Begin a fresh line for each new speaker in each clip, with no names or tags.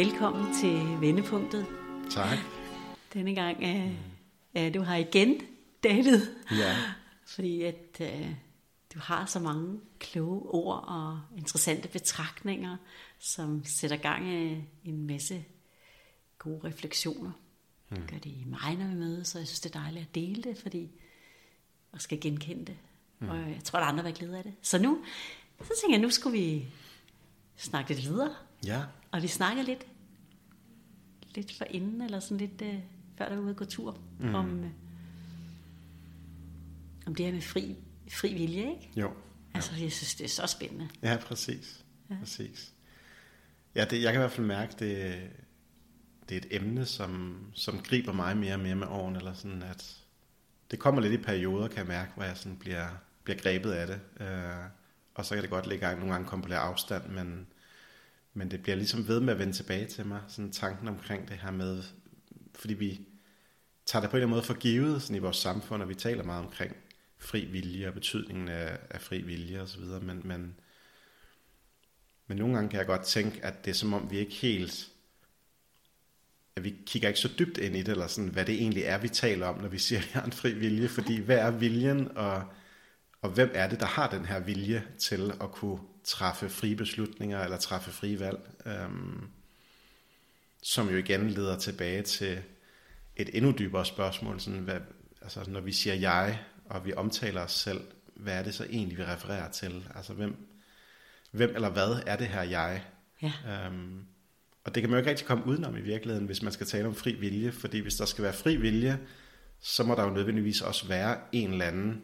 Velkommen til Vendepunktet.
Tak.
Denne gang er, er du har igen, David.
Ja.
Fordi at uh, du har så mange kloge ord og interessante betragtninger, som sætter gang i en masse gode refleksioner. Mm. Gør det i mig, når vi mødes, så jeg synes, det er dejligt at dele det, fordi jeg skal genkende det. Mm. Og jeg tror, at andre vil glæde af det. Så nu, så tænker jeg, nu skulle vi snakke lidt videre.
Ja.
Og vi snakkede lidt, lidt for inden, eller sådan lidt uh, før der var ude at gå tur, mm. om, uh, om det her med fri, fri vilje, ikke?
Jo.
Altså, jeg synes, det er så spændende.
Ja, præcis. Ja. præcis. Ja, det, jeg kan i hvert fald mærke, det, det er et emne, som, som griber mig mere og mere med årene, eller sådan at det kommer lidt i perioder, kan jeg mærke, hvor jeg sådan bliver, bliver grebet af det. Uh, og så kan det godt ligge nogle gange komme på lidt afstand, men, men det bliver ligesom ved med at vende tilbage til mig, sådan tanken omkring det her med, fordi vi tager det på en eller anden måde for givet sådan i vores samfund, og vi taler meget omkring fri vilje og betydningen af, af fri vilje osv., men, men, men nogle gange kan jeg godt tænke, at det er som om vi ikke helt, at vi kigger ikke så dybt ind i det, eller sådan, hvad det egentlig er, vi taler om, når vi siger, at vi har en fri vilje, fordi hvad er viljen, og, og hvem er det, der har den her vilje til at kunne træffe frie beslutninger, eller træffe frie valg, øhm, som jo igen leder tilbage til et endnu dybere spørgsmål, sådan, hvad, altså, når vi siger jeg, og vi omtaler os selv, hvad er det så egentlig, vi refererer til? Altså, hvem, hvem eller hvad er det her jeg?
Ja.
Øhm, og det kan man jo ikke rigtig komme udenom i virkeligheden, hvis man skal tale om fri vilje, fordi hvis der skal være fri vilje, så må der jo nødvendigvis også være en eller anden,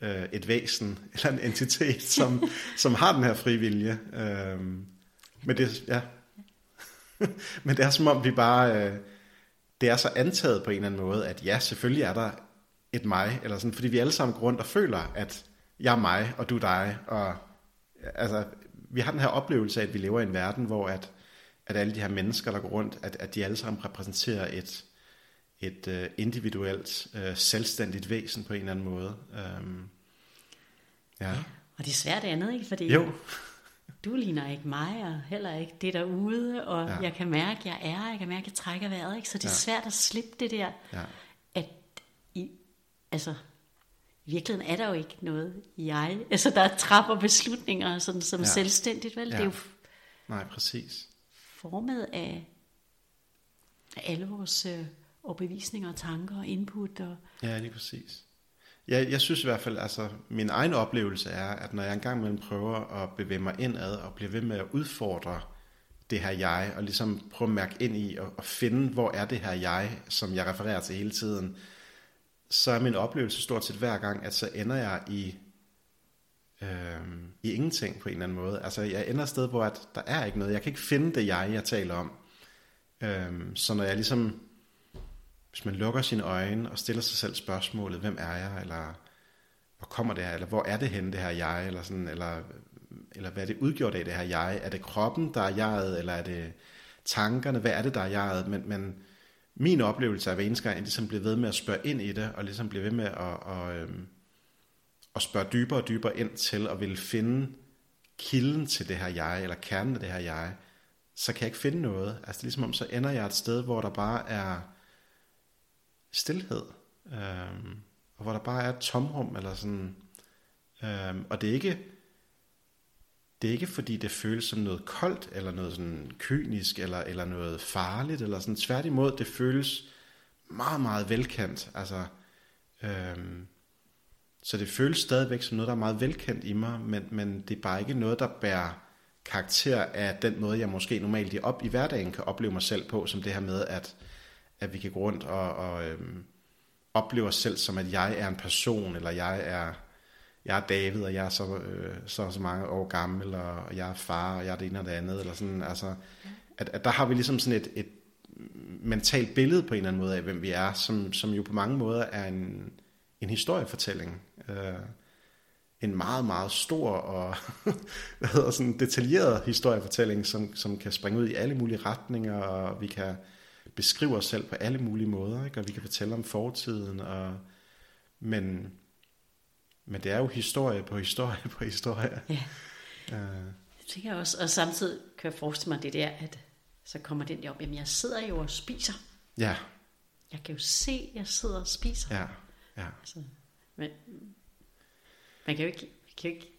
øh, et væsen eller en entitet, som, som har den her fri vilje. Øhm, men det, ja. men det er som om vi bare, øh, det er så antaget på en eller anden måde, at ja, selvfølgelig er der et mig, eller sådan, fordi vi alle sammen går rundt og føler, at jeg er mig, og du er dig, og altså, vi har den her oplevelse af, at vi lever i en verden, hvor at, at alle de her mennesker, der går rundt, at, at de alle sammen repræsenterer et, et uh, individuelt, uh, selvstændigt væsen på en eller anden måde. Um, ja. ja.
Og det er svært andet, ikke? Fordi
Jo,
du ligner ikke mig, og heller ikke det derude, og
Ja.
jeg kan mærke, at jeg er, jeg kan mærke, at jeg trækker vejret, ikke? Så det er
Ja.
svært at slippe det der,
ja,
at i, altså, i virkeligheden er der jo ikke noget jeg, altså der træffer beslutninger sådan, som
ja.
selvstændigt, vel?
Ja.
Det er jo
nej, præcis.
formet af, af alle vores øh, overbevisninger og tanker og input, og
Ja, lige præcis. Jeg, jeg synes i hvert fald, altså min egen oplevelse er, at når jeg engang imellem prøver at bevæge mig indad og bliver ved med at udfordre det her jeg, og ligesom prøve at mærke ind i og, og finde, hvor er det her jeg, som jeg refererer til hele tiden, så er min oplevelse stort set hver gang, at så ender jeg i, øhm, i ingenting på en eller anden måde. Altså jeg ender et sted, hvor at der er ikke noget. Jeg kan ikke finde det jeg, jeg taler om. Øhm, så når jeg ligesom hvis man lukker sine øjne og stiller sig selv spørgsmålet, hvem er jeg, eller hvor kommer det her, eller hvor er det henne, det her jeg, eller, sådan, eller, eller hvad er det udgjort af det her jeg? Er det kroppen, der er jeget, eller er det tankerne, hvad er det, der er jeget? Men, men min oplevelse af hver eneste gang, ligesom bliver ved med at spørge ind i det, og ligesom bliver ved med at, og, øhm, at spørge dybere og dybere ind til, og vil finde kilden til det her jeg, eller kernen af det her jeg, så kan jeg ikke finde noget. Altså det er ligesom om, så ender jeg et sted, hvor der bare er stillhed, øh, og hvor der bare er et tomrum, eller sådan, øh, og det er ikke, det er ikke fordi det føles som noget koldt, eller noget sådan kynisk, eller, eller noget farligt, eller sådan, tværtimod, det føles meget, meget velkendt, altså, øh, så det føles stadigvæk som noget, der er meget velkendt i mig, men, men det er bare ikke noget, der bærer karakter af den måde, jeg måske normalt i, op, i hverdagen kan opleve mig selv på, som det her med, at, at vi kan gå rundt og, og øhm, opleve os selv som, at jeg er en person, eller jeg er, jeg er David, og jeg er så, øh, så, så mange år gammel, og, jeg er far, og jeg er det ene og det andet, eller sådan, altså, at, at der har vi ligesom sådan et, et mentalt billede på en eller anden måde af, hvem vi er, som, som jo på mange måder er en, en historiefortælling. Øh, en meget, meget stor og hvad hedder sådan, detaljeret historiefortælling, som, som kan springe ud i alle mulige retninger, og vi kan beskrive os selv på alle mulige måder, ikke? og vi kan fortælle om fortiden, og, men, men det er jo historie på historie på historie.
ja,
Øh,
det tænker jeg også. Og samtidig kan jeg forestille mig det der, at så kommer den der op, jamen jeg sidder jo og spiser.
Ja,
Jeg kan jo se, at jeg sidder og spiser.
ja, ja.
Altså, men man kan jo ikke, kan jo ikke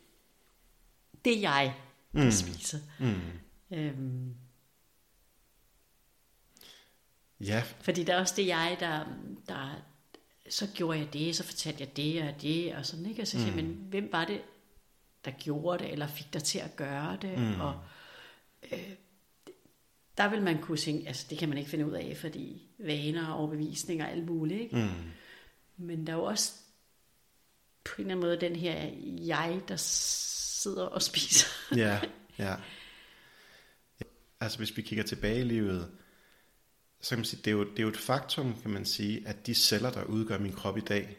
det er jeg, der mm. spiser.
Mm.
Øhm,
Ja,
fordi der er også det jeg, der, der så gjorde jeg det, så fortalte jeg det og det, og sådan, ikke? Og så siger jeg, men hvem var det, der gjorde det, eller fik dig til at gøre det? Mm. Og øh, der vil man kunne tænke, altså det kan man ikke finde ud af, fordi vaner og overbevisninger og alt muligt, ikke?
mm.
Men der er jo også på en eller anden måde den her jeg, der sidder og spiser.
ja, ja. Altså hvis vi kigger tilbage i livet, så kan man sige, det er, jo, det er jo et faktum, kan man sige, at de celler, der udgør min krop i dag,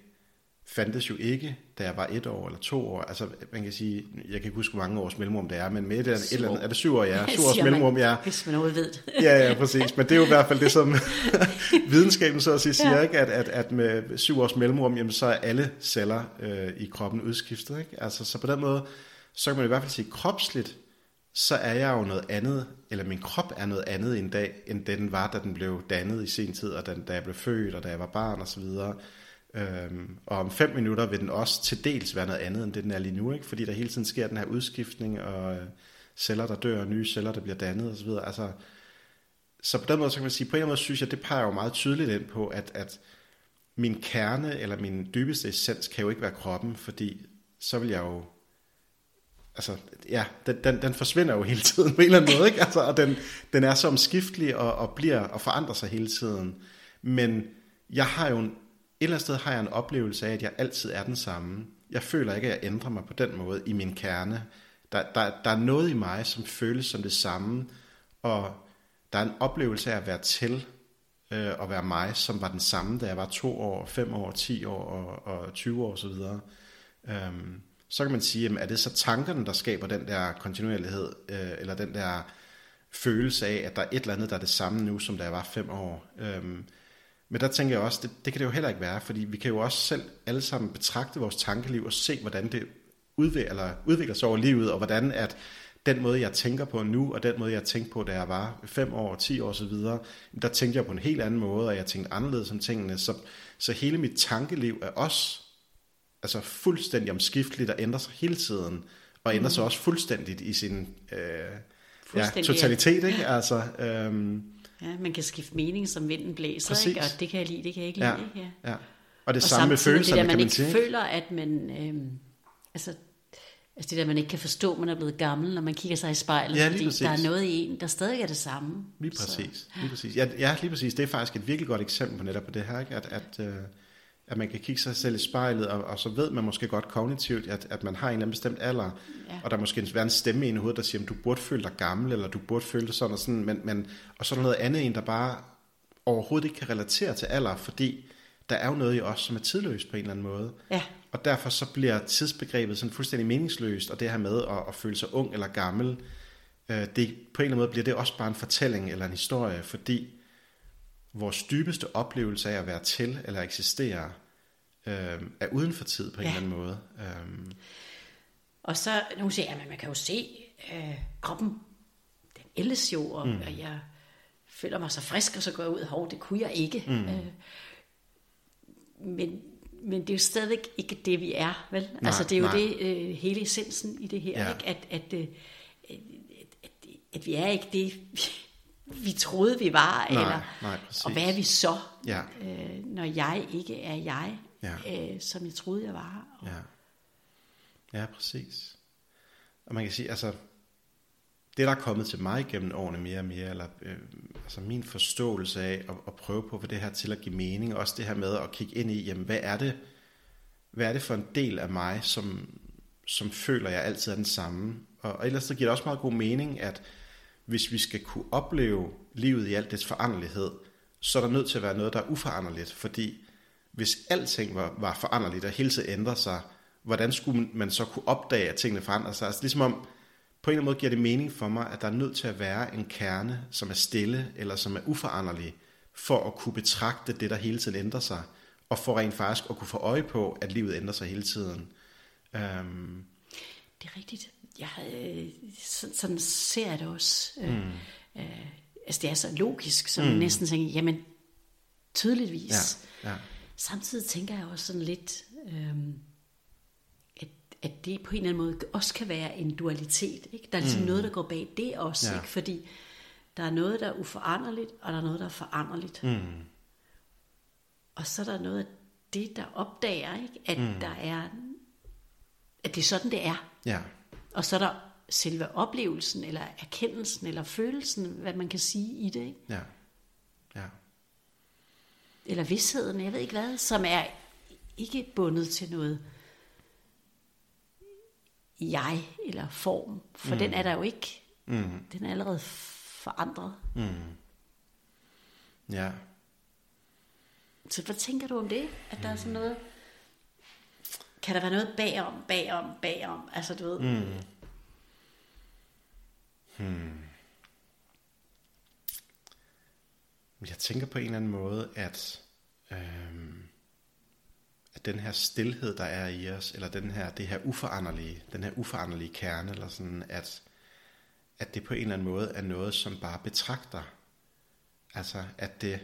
fandtes jo ikke, da jeg var et år eller to år. Altså, man kan sige, jeg kan ikke huske, hvor mange års mellemrum det er, men med et, et eller andet, er det syv år, ja, syv års mellemrum, ja.
Hvis man overhovedet ved det.
Ja, ja, præcis. Men det er jo i hvert fald det, som videnskaben så at sige siger,
Ja.
ikke? At, at, at med syv års mellemrum, jamen, så er alle celler øh, i kroppen udskiftet. Ikke? Altså, så på den måde, så kan man i hvert fald sige, kropsligt, så er jeg jo noget andet, eller min krop er noget andet i en dag, end den var, da den blev dannet i sin tid, og den, da jeg blev født, og da jeg var barn osv. Øhm, og om fem minutter vil den også til dels være noget andet, end det den er lige nu, ikke? fordi der hele tiden sker den her udskiftning, og øh, celler, der dør, og nye celler, der bliver dannet osv. Altså, så på den måde, så kan man sige, på en eller anden måde synes jeg, det peger jo meget tydeligt ind på, at, at min kerne, eller min dybeste essens, kan jo ikke være kroppen, fordi så vil jeg jo, altså, ja, den, den, den forsvinder jo hele tiden på en eller anden måde, ikke? Altså, og den, den er så omskiftelig og, og bliver og forandrer sig hele tiden. Men jeg har jo en, et eller andet sted har jeg en oplevelse af, at jeg altid er den samme. Jeg føler ikke, at jeg ændrer mig på den måde i min kerne. Der, der, der er noget i mig, som føles som det samme, og der er en oplevelse af at være til øh, og være mig, som var den samme, da jeg var to år, fem år, 10 år og, og 20 år osv. Øhm, så kan man sige, jamen, er det så tankerne, der skaber den der kontinuerlighed, øh, eller den der følelse af, at der er et eller andet, der er det samme nu, som da jeg var fem år. Øhm, men der tænker jeg også, det, det kan det jo heller ikke være, fordi vi kan jo også selv alle sammen betragte vores tankeliv og se, hvordan det udvikler, eller udvikler sig over livet, og hvordan at den måde, jeg tænker på nu, og den måde, jeg tænkte på, da jeg var 5 år, 10 år osv., der tænkte jeg på en helt anden måde, og jeg tænkte anderledes om tingene. Så, så hele mit tankeliv er også altså fuldstændig omskifteligt og ændrer sig hele tiden, og ændrer sig også fuldstændigt i sin øh, ja, totalitet. Ikke? Altså, øhm,
Ja, man kan skifte mening, som vinden blæser,
Præcis.
ikke? og det kan jeg lide, det kan jeg ikke lide.
ja,
Ikke? Ja.
ja. Og det
Og
samme med følelserne,
det der, man
kan man
ikke
sige.
føler, at man... Øhm, altså, altså det der, man ikke kan forstå, man er blevet gammel, når man kigger sig i spejlet,
Ja,
fordi
præcis.
der er noget i en, der stadig er det samme.
Lige
Så-
præcis. Lige præcis. Ja, ja, lige præcis. Det er faktisk et virkelig godt eksempel på netop på det her, ikke? At, at, øh, at man kan kigge sig selv i spejlet, og, og så ved man måske godt kognitivt, at, at man har en eller anden bestemt alder,
Ja.
og der måske være en stemme i en i hovedet, der siger, at du burde føle dig gammel, eller du burde føle dig sådan og sådan, men, men, og så er der noget andet en, der bare overhovedet ikke kan relatere til alder, fordi der er jo noget i os, som er tidløst på en eller anden måde.
Ja,
Og derfor så bliver tidsbegrebet sådan fuldstændig meningsløst, og det her med at, at føle sig ung eller gammel, øh, det, på en eller anden måde bliver det også bare en fortælling eller en historie, fordi vores dybeste oplevelse af at være til eller eksistere, øh, er uden for tid på en
Ja.
eller anden måde. Øh,
og så, nu siger jeg, at man kan jo se øh, kroppen, den ældes jo, og, mm. og jeg føler mig så frisk, og så går jeg ud, hov, det kunne jeg ikke. Mm. Øh, men, men det er jo stadigvæk ikke det, vi er, vel?
Nej,
altså, det er jo
nej.
det øh, hele essensen i det her,
Ja.
ikke? At, at, øh, at, at, at vi er ikke det, vi, troede, vi var,
Nej,
eller,
nej, præcis.
og hvad er vi så,
Ja.
øh, når jeg ikke er jeg,
Ja.
øh, som jeg troede, jeg var? Og,
Ja. ja, præcis. Og man kan sige, altså, det der er kommet til mig gennem årene mere og mere, eller øh, altså min forståelse af at, at prøve på at få det her til at give mening, også det her med at kigge ind i, jamen hvad er det, hvad er det for en del af mig, som, som føler, jeg altid er den samme. Og, og ellers så giver det også meget god mening, at hvis vi skal kunne opleve livet i alt dets foranderlighed, så er der nødt til at være noget, der er uforanderligt, fordi hvis alting var, var foranderligt og hele tiden ændrer sig, hvordan skulle man så kunne opdage, at tingene forandrer sig? Altså ligesom om, på en eller anden måde giver det mening for mig, at der er nødt til at være en kerne, som er stille eller som er uforanderlig, for at kunne betragte det, der hele tiden ændrer sig, og for rent faktisk at kunne få øje på, at livet ændrer sig hele tiden. Øhm,
Det er rigtigt. Jeg, øh, så- sådan ser jeg det også. Øh, øh, altså det er så logisk, så mm. man næsten tænker, jamen tydeligvis.
Ja, ja.
Samtidig tænker jeg også sådan lidt, øhm, at, at det på en eller anden måde også kan være en dualitet. Ikke? Der er ligesom mm. noget, der går bag det også,
Ja.
ikke? fordi der er noget, der er uforanderligt, og der er noget, der er foranderligt.
Mm.
Og så er der noget af det, der opdager, ikke? at mm. der er, at det er sådan, det er.
Ja.
Og så er der selve oplevelsen, eller erkendelsen, eller følelsen, hvad man kan sige i det, ikke?
Ja. Ja.
eller vidsheden, jeg ved ikke hvad, som er ikke bundet til noget jeg eller form, for mm. den er der jo ikke.
Mm.
Den er allerede forandret.
Ja.
Så hvad tænker du om det? At der er sådan noget... Kan der være noget bagom, bagom, bagom? Altså du ved... Mm. Hmm. Hmm.
Jeg tænker på en eller anden måde, at, øhm, at den her stillhed, der er i os, eller den her, det her uforanderlige, den her uforanderlige kerne, eller sådan, at, at det på en eller anden måde er noget, som bare betragter. Altså, at det,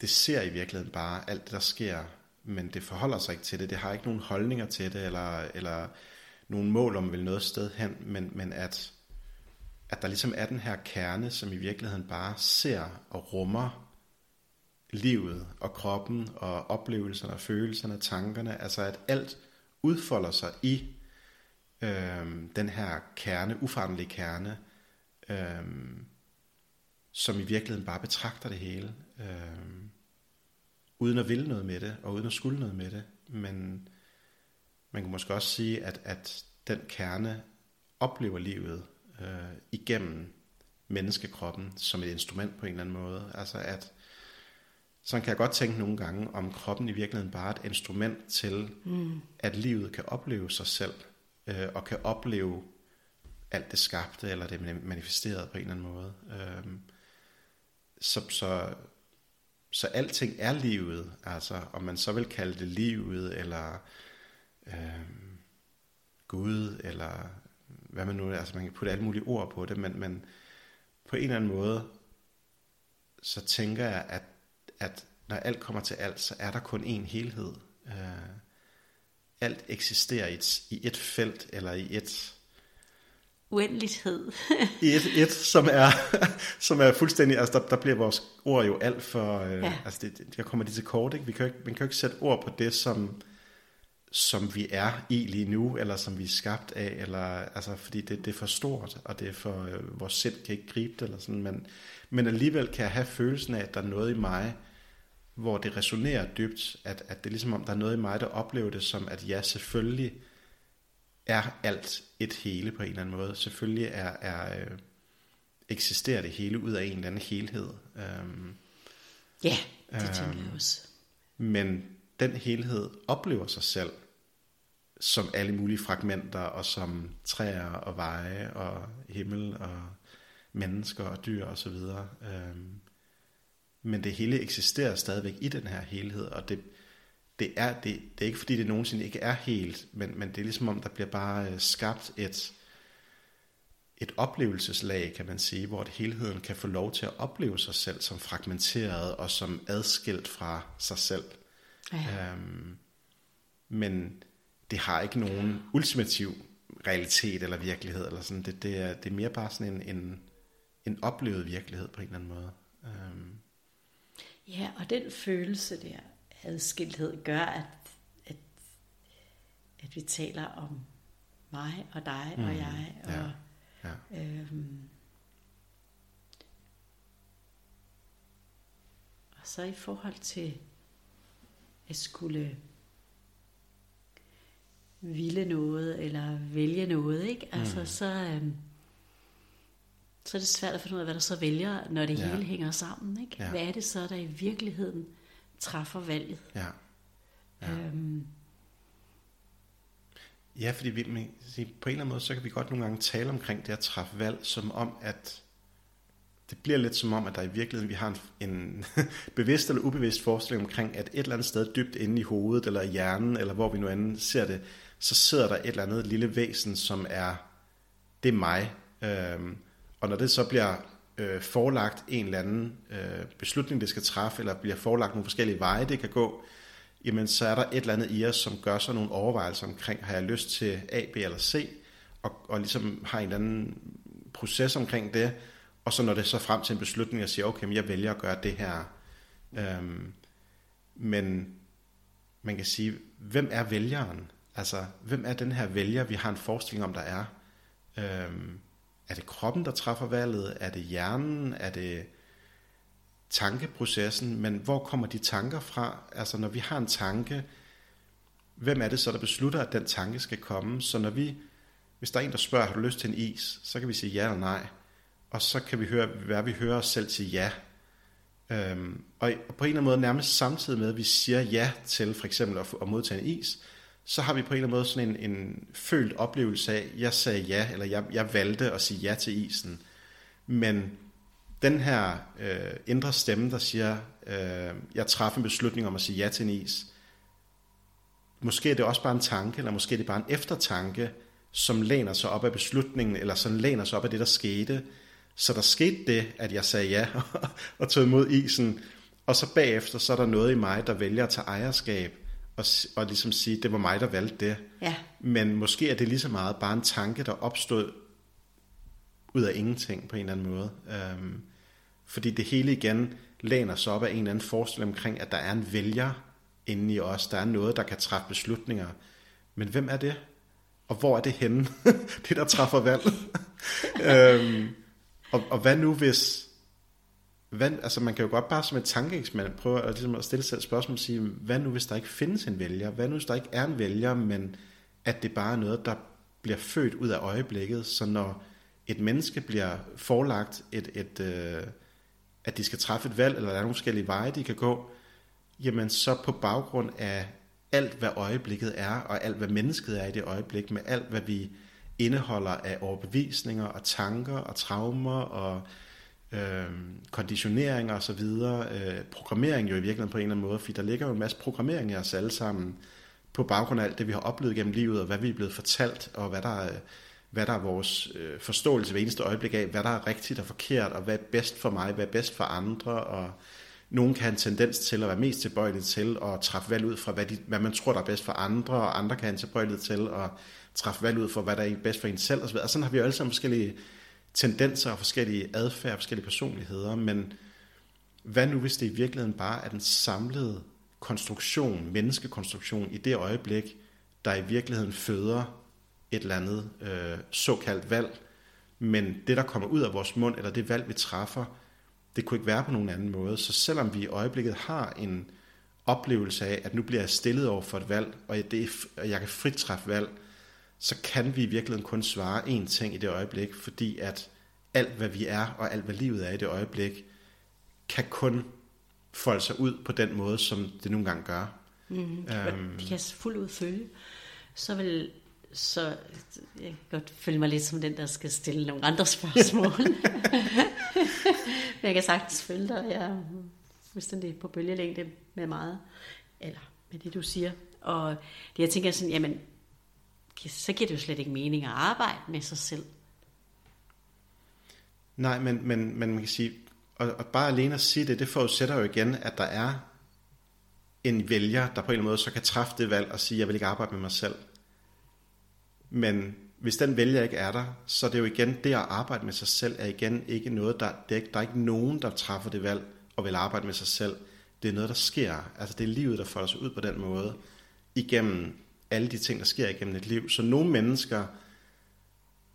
det ser i virkeligheden bare alt det, der sker, men det forholder sig ikke til det. Det har ikke nogen holdninger til det, eller, eller nogen mål om vel noget sted hen, men, men at, at der ligesom er den her kerne, som i virkeligheden bare ser og rummer livet og kroppen og oplevelserne og følelserne og tankerne. Altså at alt udfolder sig i øh, den her kerne, uforanderlige kerne, øh, som i virkeligheden bare betragter det hele, øh, uden at ville noget med det, og uden at skulle noget med det. Men man kan måske også sige, at, at den kerne oplever livet øh, igennem menneskekroppen som et instrument på en eller anden måde. Altså at, sådan kan jeg godt tænke nogle gange, om kroppen i virkeligheden bare er et instrument til, mm. at livet kan opleve sig selv, øh, og kan opleve alt det skabte, eller det manifesterede på en eller anden måde. Øh, så, så, så alting er livet, altså om man så vil kalde det livet, eller øh, Gud, eller hvad man nu, altså man kan putte alle mulige ord på det, men, men på en eller anden måde, så tænker jeg, at, at når alt kommer til alt, så er der kun én helhed. Øh, alt eksisterer i et, i et felt, eller i et,
Uendelighed.
et, et som, er, som er fuldstændig, altså der, der bliver vores ord jo alt for, øh,
Ja.
altså det, det- der kommer de til kort, ikke? Vi kan jo ikke, man kan jo ikke sætte ord på det, som, som vi er i lige nu, eller som vi er skabt af, eller, altså, fordi det, det er for stort, og det er for, øh, vores sind kan ikke gribe det, eller sådan, men, men alligevel kan jeg have følelsen af, at der er noget i mig, hvor det resonerer dybt, at, at det er ligesom om, der er noget i mig, der oplever det som, at ja, selvfølgelig er alt et hele på en eller anden måde. Selvfølgelig er, er øh, eksisterer det hele ud af en eller anden helhed. Øhm,
Ja, det tænker jeg også.
men den helhed oplever sig selv som alle mulige fragmenter, og som træer og veje og himmel og mennesker og dyr og så videre. Øhm, men det hele eksisterer stadigvæk i den her helhed, og det, det, er, det, det er ikke fordi det nogensinde ikke er helt, men, men det er ligesom om der bliver bare øh, skabt et, et oplevelseslag, kan man sige, hvor at helheden kan få lov til at opleve sig selv som fragmenteret og som adskilt fra sig selv.
Ja.
Øhm, men det har ikke nogen ultimativ realitet eller virkelighed eller sådan. Det, det, er, det er mere bare sådan en, en, en oplevet virkelighed på en eller anden måde. Øhm,
Ja, og den følelse der, adskilthed, gør, at, at, at vi taler om mig og dig mm, og jeg. Og,
ja, ja.
Øhm, og så i forhold til at skulle ville noget eller vælge noget, ikke? Altså
Mm.
så, øhm, så er det svært at finde ud af, hvad der så vælger, når det
Ja.
hele hænger sammen, ikke?
Ja.
Hvad er det så, der i virkeligheden træffer valget?
ja. Ja.
Øhm,
Ja, fordi vi, på en eller anden måde, så kan vi godt nogle gange tale omkring det at træffe valg, som om, at det bliver lidt som om, at der i virkeligheden, vi har en, en bevidst eller ubevidst forestilling omkring, at et eller andet sted dybt inde i hovedet, eller i hjernen, eller hvor vi nu anden ser det, så sidder der et eller andet lille væsen, som er, det er mig. Øhm, og når det så bliver øh, forelagt en eller anden øh, beslutning, det skal træffe, eller bliver forelagt nogle forskellige veje, det kan gå, jamen så er der et eller andet i os, som gør sig nogle overvejelser omkring, har jeg lyst til A, B eller C, og, og ligesom har en eller anden proces omkring det, og så når det så frem til en beslutning, og siger, okay, men jeg vælger at gøre det her. Øhm, men man kan sige, hvem er vælgeren? Altså, hvem er den her vælger, vi har en forestilling om, der er? Øhm, er det kroppen, der træffer valget? Er det hjernen? Er det tankeprocessen? Men hvor kommer de tanker fra? Altså, når vi har en tanke, hvem er det så, der beslutter, at den tanke skal komme? Så når vi, hvis der er en, der spørger, har du lyst til en is? Så kan vi sige ja eller nej. Og så kan vi høre, hvad vi hører os selv til ja. Øhm, og på en eller anden måde, nærmest samtidig med, at vi siger ja til for eksempel at, at modtage en is, så har vi på en eller anden måde sådan en, en følt oplevelse af, jeg sagde ja, eller jeg, jeg valgte at sige ja til isen. Men den her øh, indre stemme, der siger, øh, jeg træffer en beslutning om at sige ja til en is, måske er det også bare en tanke, eller måske er det bare en eftertanke, som læner sig op af beslutningen, eller som læner sig op af det, der skete. Så der skete det, at jeg sagde ja og tog imod isen, og så bagefter, så er der noget i mig, der vælger at tage ejerskab og, og ligesom sige, det var mig, der valgte det.
Ja.
Men måske er det lige så meget bare en tanke, der opstod ud af ingenting på en eller anden måde. Øhm, fordi det hele igen læner sig op af en eller anden forestilling omkring, at der er en vælger inde i os. Der er noget, der kan træffe beslutninger. Men hvem er det? Og hvor er det henne? det, der træffer valg. øhm, og, og hvad nu hvis hvad, altså man kan jo godt bare som et tankeeksperiment prøve at, ligesom at stille sig et spørgsmål og sige, hvad nu hvis der ikke findes en vælger? Hvad nu hvis der ikke er en vælger, men at det bare er noget, der bliver født ud af øjeblikket? Så når et menneske bliver forelagt, et, et, øh, at de skal træffe et valg, eller der er nogle forskellige veje, de kan gå, jamen så på baggrund af alt, hvad øjeblikket er, og alt, hvad mennesket er i det øjeblik, med alt, hvad vi indeholder af overbevisninger og tanker og traumer og øh, øh, konditionering og så videre, øh, programmering jo i virkeligheden på en eller anden måde, fordi der ligger jo en masse programmering i os alle sammen, på baggrund af alt det, vi har oplevet gennem livet, og hvad vi er blevet fortalt, og hvad der hvad der er vores øh, forståelse ved eneste øjeblik af, hvad der er rigtigt og forkert, og hvad er bedst for mig, hvad er bedst for andre, og nogen kan have en tendens til at være mest tilbøjelig til at træffe valg ud fra, hvad, de, hvad man tror, der er bedst for andre, og andre kan have en tilbøjelighed til at træffe valg ud fra, hvad der er bedst for en selv, og så. Og sådan har vi jo alle sammen forskellige tendenser og forskellige adfærd, forskellige personligheder, men hvad nu hvis det i virkeligheden bare er den samlede konstruktion, menneskekonstruktion i det øjeblik, der i virkeligheden føder et eller andet øh, såkaldt valg, men det, der kommer ud af vores mund, eller det valg, vi træffer, det kunne ikke være på nogen anden måde. Så selvom vi i øjeblikket har en oplevelse af, at nu bliver jeg stillet over for et valg, og det jeg kan frit træffe valg, så kan vi i virkeligheden kun svare én ting i det øjeblik, fordi at alt, hvad vi er, og alt, hvad livet er i det øjeblik, kan kun folde sig ud på den måde, som det nogle gange gør.
Mm, øhm, de kan fuldt ud følge. Så vil så jeg kan godt føle mig lidt som den, der skal stille nogle andre spørgsmål. Men jeg kan sagtens følge dig. Jeg er fuldstændig på bølgelængde med meget, eller med det, du siger. Og det, jeg tænker sådan, jamen, så giver det jo slet ikke mening at arbejde med sig selv.
Nej, men, men, men man kan sige, og, og bare alene at sige det, det forudsætter jo igen, at der er en vælger, der på en eller anden måde så kan træffe det valg og sige, jeg vil ikke arbejde med mig selv. Men hvis den vælger ikke er der, så er det jo igen, det at arbejde med sig selv er igen ikke noget, der, det er ikke, der er ikke nogen, der træffer det valg og vil arbejde med sig selv. Det er noget, der sker. Altså det er livet, der folder sig ud på den måde, igennem alle de ting, der sker igennem et liv. Så nogle mennesker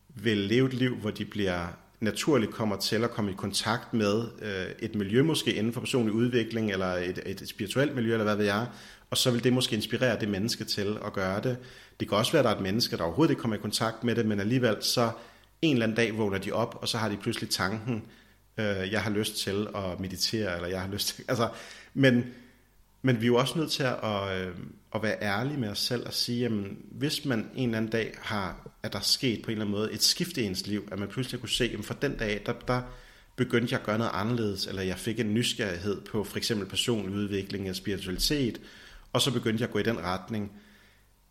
vil leve et liv, hvor de bliver naturligt kommer til at komme i kontakt med øh, et miljø, måske inden for personlig udvikling, eller et, et spirituelt miljø, eller hvad ved jeg, og så vil det måske inspirere det menneske til at gøre det. Det kan også være, at der er et menneske, der overhovedet ikke kommer i kontakt med det, men alligevel så en eller anden dag vågner de op, og så har de pludselig tanken, øh, jeg har lyst til at meditere, eller jeg har lyst til... Altså, men, men vi er jo også nødt til at, at, øh, at være ærlige med os selv og sige, jamen, hvis man en eller anden dag har, at der er sket på en eller anden måde et skift i ens liv, at man pludselig kunne se, jamen fra den dag, der, der begyndte jeg at gøre noget anderledes, eller jeg fik en nysgerrighed på for eksempel personlig udvikling eller spiritualitet, og så begyndte jeg at gå i den retning,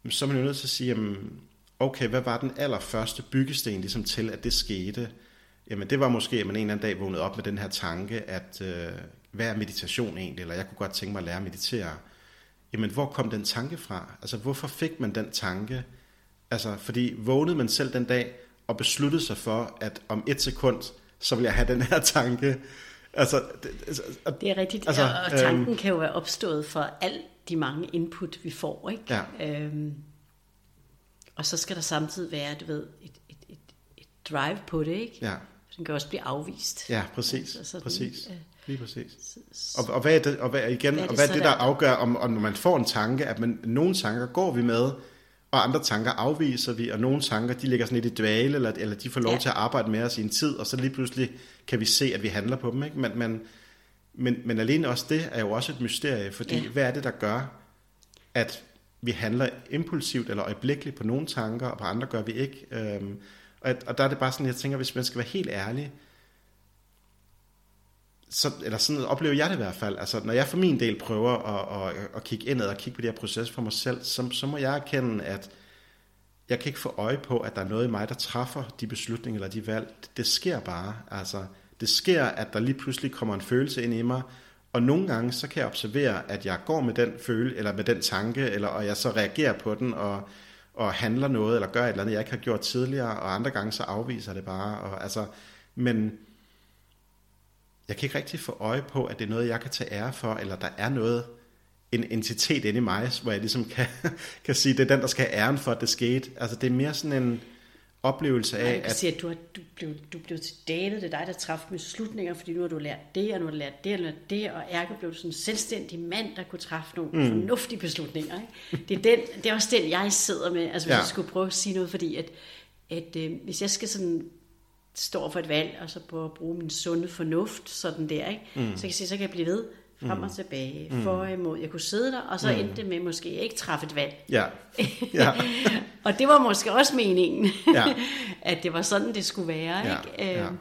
så er man jo nødt til at sige, jamen, okay, hvad var den allerførste byggesten ligesom til, at det skete? jamen det var måske, at man en eller anden dag vågnede op med den her tanke, at øh, hvad er meditation egentlig, eller jeg kunne godt tænke mig at lære at meditere. Jamen hvor kom den tanke fra? Altså hvorfor fik man den tanke? Altså fordi vågnede man selv den dag og besluttede sig for, at om et sekund, så vil jeg have den her tanke. Altså,
det, altså, det er rigtigt, altså, og tanken øhm, kan jo være opstået for alt de mange input, vi får. Ikke? Ja. Øhm, og så skal der samtidig være, du ved, et, et, et, et drive på det, ikke?
Ja.
Den kan også blive afvist.
Ja, præcis. Altså, sådan, præcis. Øh, Lige præcis. Og, og hvad er det, og hvad, igen, hvad er det, og hvad er det der, der afgør, om, om når man får en tanke, at man, nogle tanker går vi med, og andre tanker afviser vi, og nogle tanker, de ligger sådan lidt i dvale, eller, eller de får lov ja. til at arbejde med os i en tid, og så lige pludselig kan vi se, at vi handler på dem. Ikke? Men, men, men, men alene også det er jo også et mysterie, fordi ja. hvad er det, der gør, at vi handler impulsivt eller øjeblikkeligt på nogle tanker, og på andre gør vi ikke. Øhm, og, og der er det bare sådan, jeg tænker, hvis man skal være helt ærlig, så, eller sådan oplever jeg det i hvert fald. Altså, når jeg for min del prøver at, at, at kigge indad og kigge på det her proces for mig selv, så, så må jeg erkende, at jeg kan ikke få øje på, at der er noget i mig, der træffer de beslutninger eller de valg. Det, det sker bare. Altså, det sker, at der lige pludselig kommer en følelse ind i mig, og nogle gange så kan jeg observere, at jeg går med den følelse, eller med den tanke, eller, og jeg så reagerer på den, og, og handler noget, eller gør et eller andet, jeg ikke har gjort tidligere, og andre gange så afviser det bare. Og, altså, men jeg kan ikke rigtig få øje på, at det er noget, jeg kan tage ære for, eller der er noget, en entitet inde i mig, hvor jeg ligesom kan, kan sige, det er den, der skal have æren for, at det skete. Altså det er mere sådan en oplevelse af,
at... Sige, at du, har, du, blev, du blev til datet, det er dig, der træffede beslutninger, fordi nu har du lært det, og nu har du lært det, og lært det, og ergo blev du sådan en selvstændig mand, der kunne træffe nogle mm. fornuftige beslutninger. Ikke? Det, er den, det er også den, jeg sidder med, altså hvis ja. jeg skulle prøve at sige noget, fordi at, at øh, hvis jeg skal sådan står for et valg, og så på at bruge min sunde fornuft, sådan der, ikke? Mm. så kan jeg sige, så kan jeg blive ved, frem og mm. tilbage, mm. for og imod. Jeg kunne sidde der, og så mm. endte det med måske ikke træffe et valg.
Ja. ja.
og det var måske også meningen, ja. at det var sådan, det skulle være. Ja. Ikke? Ja. Øhm,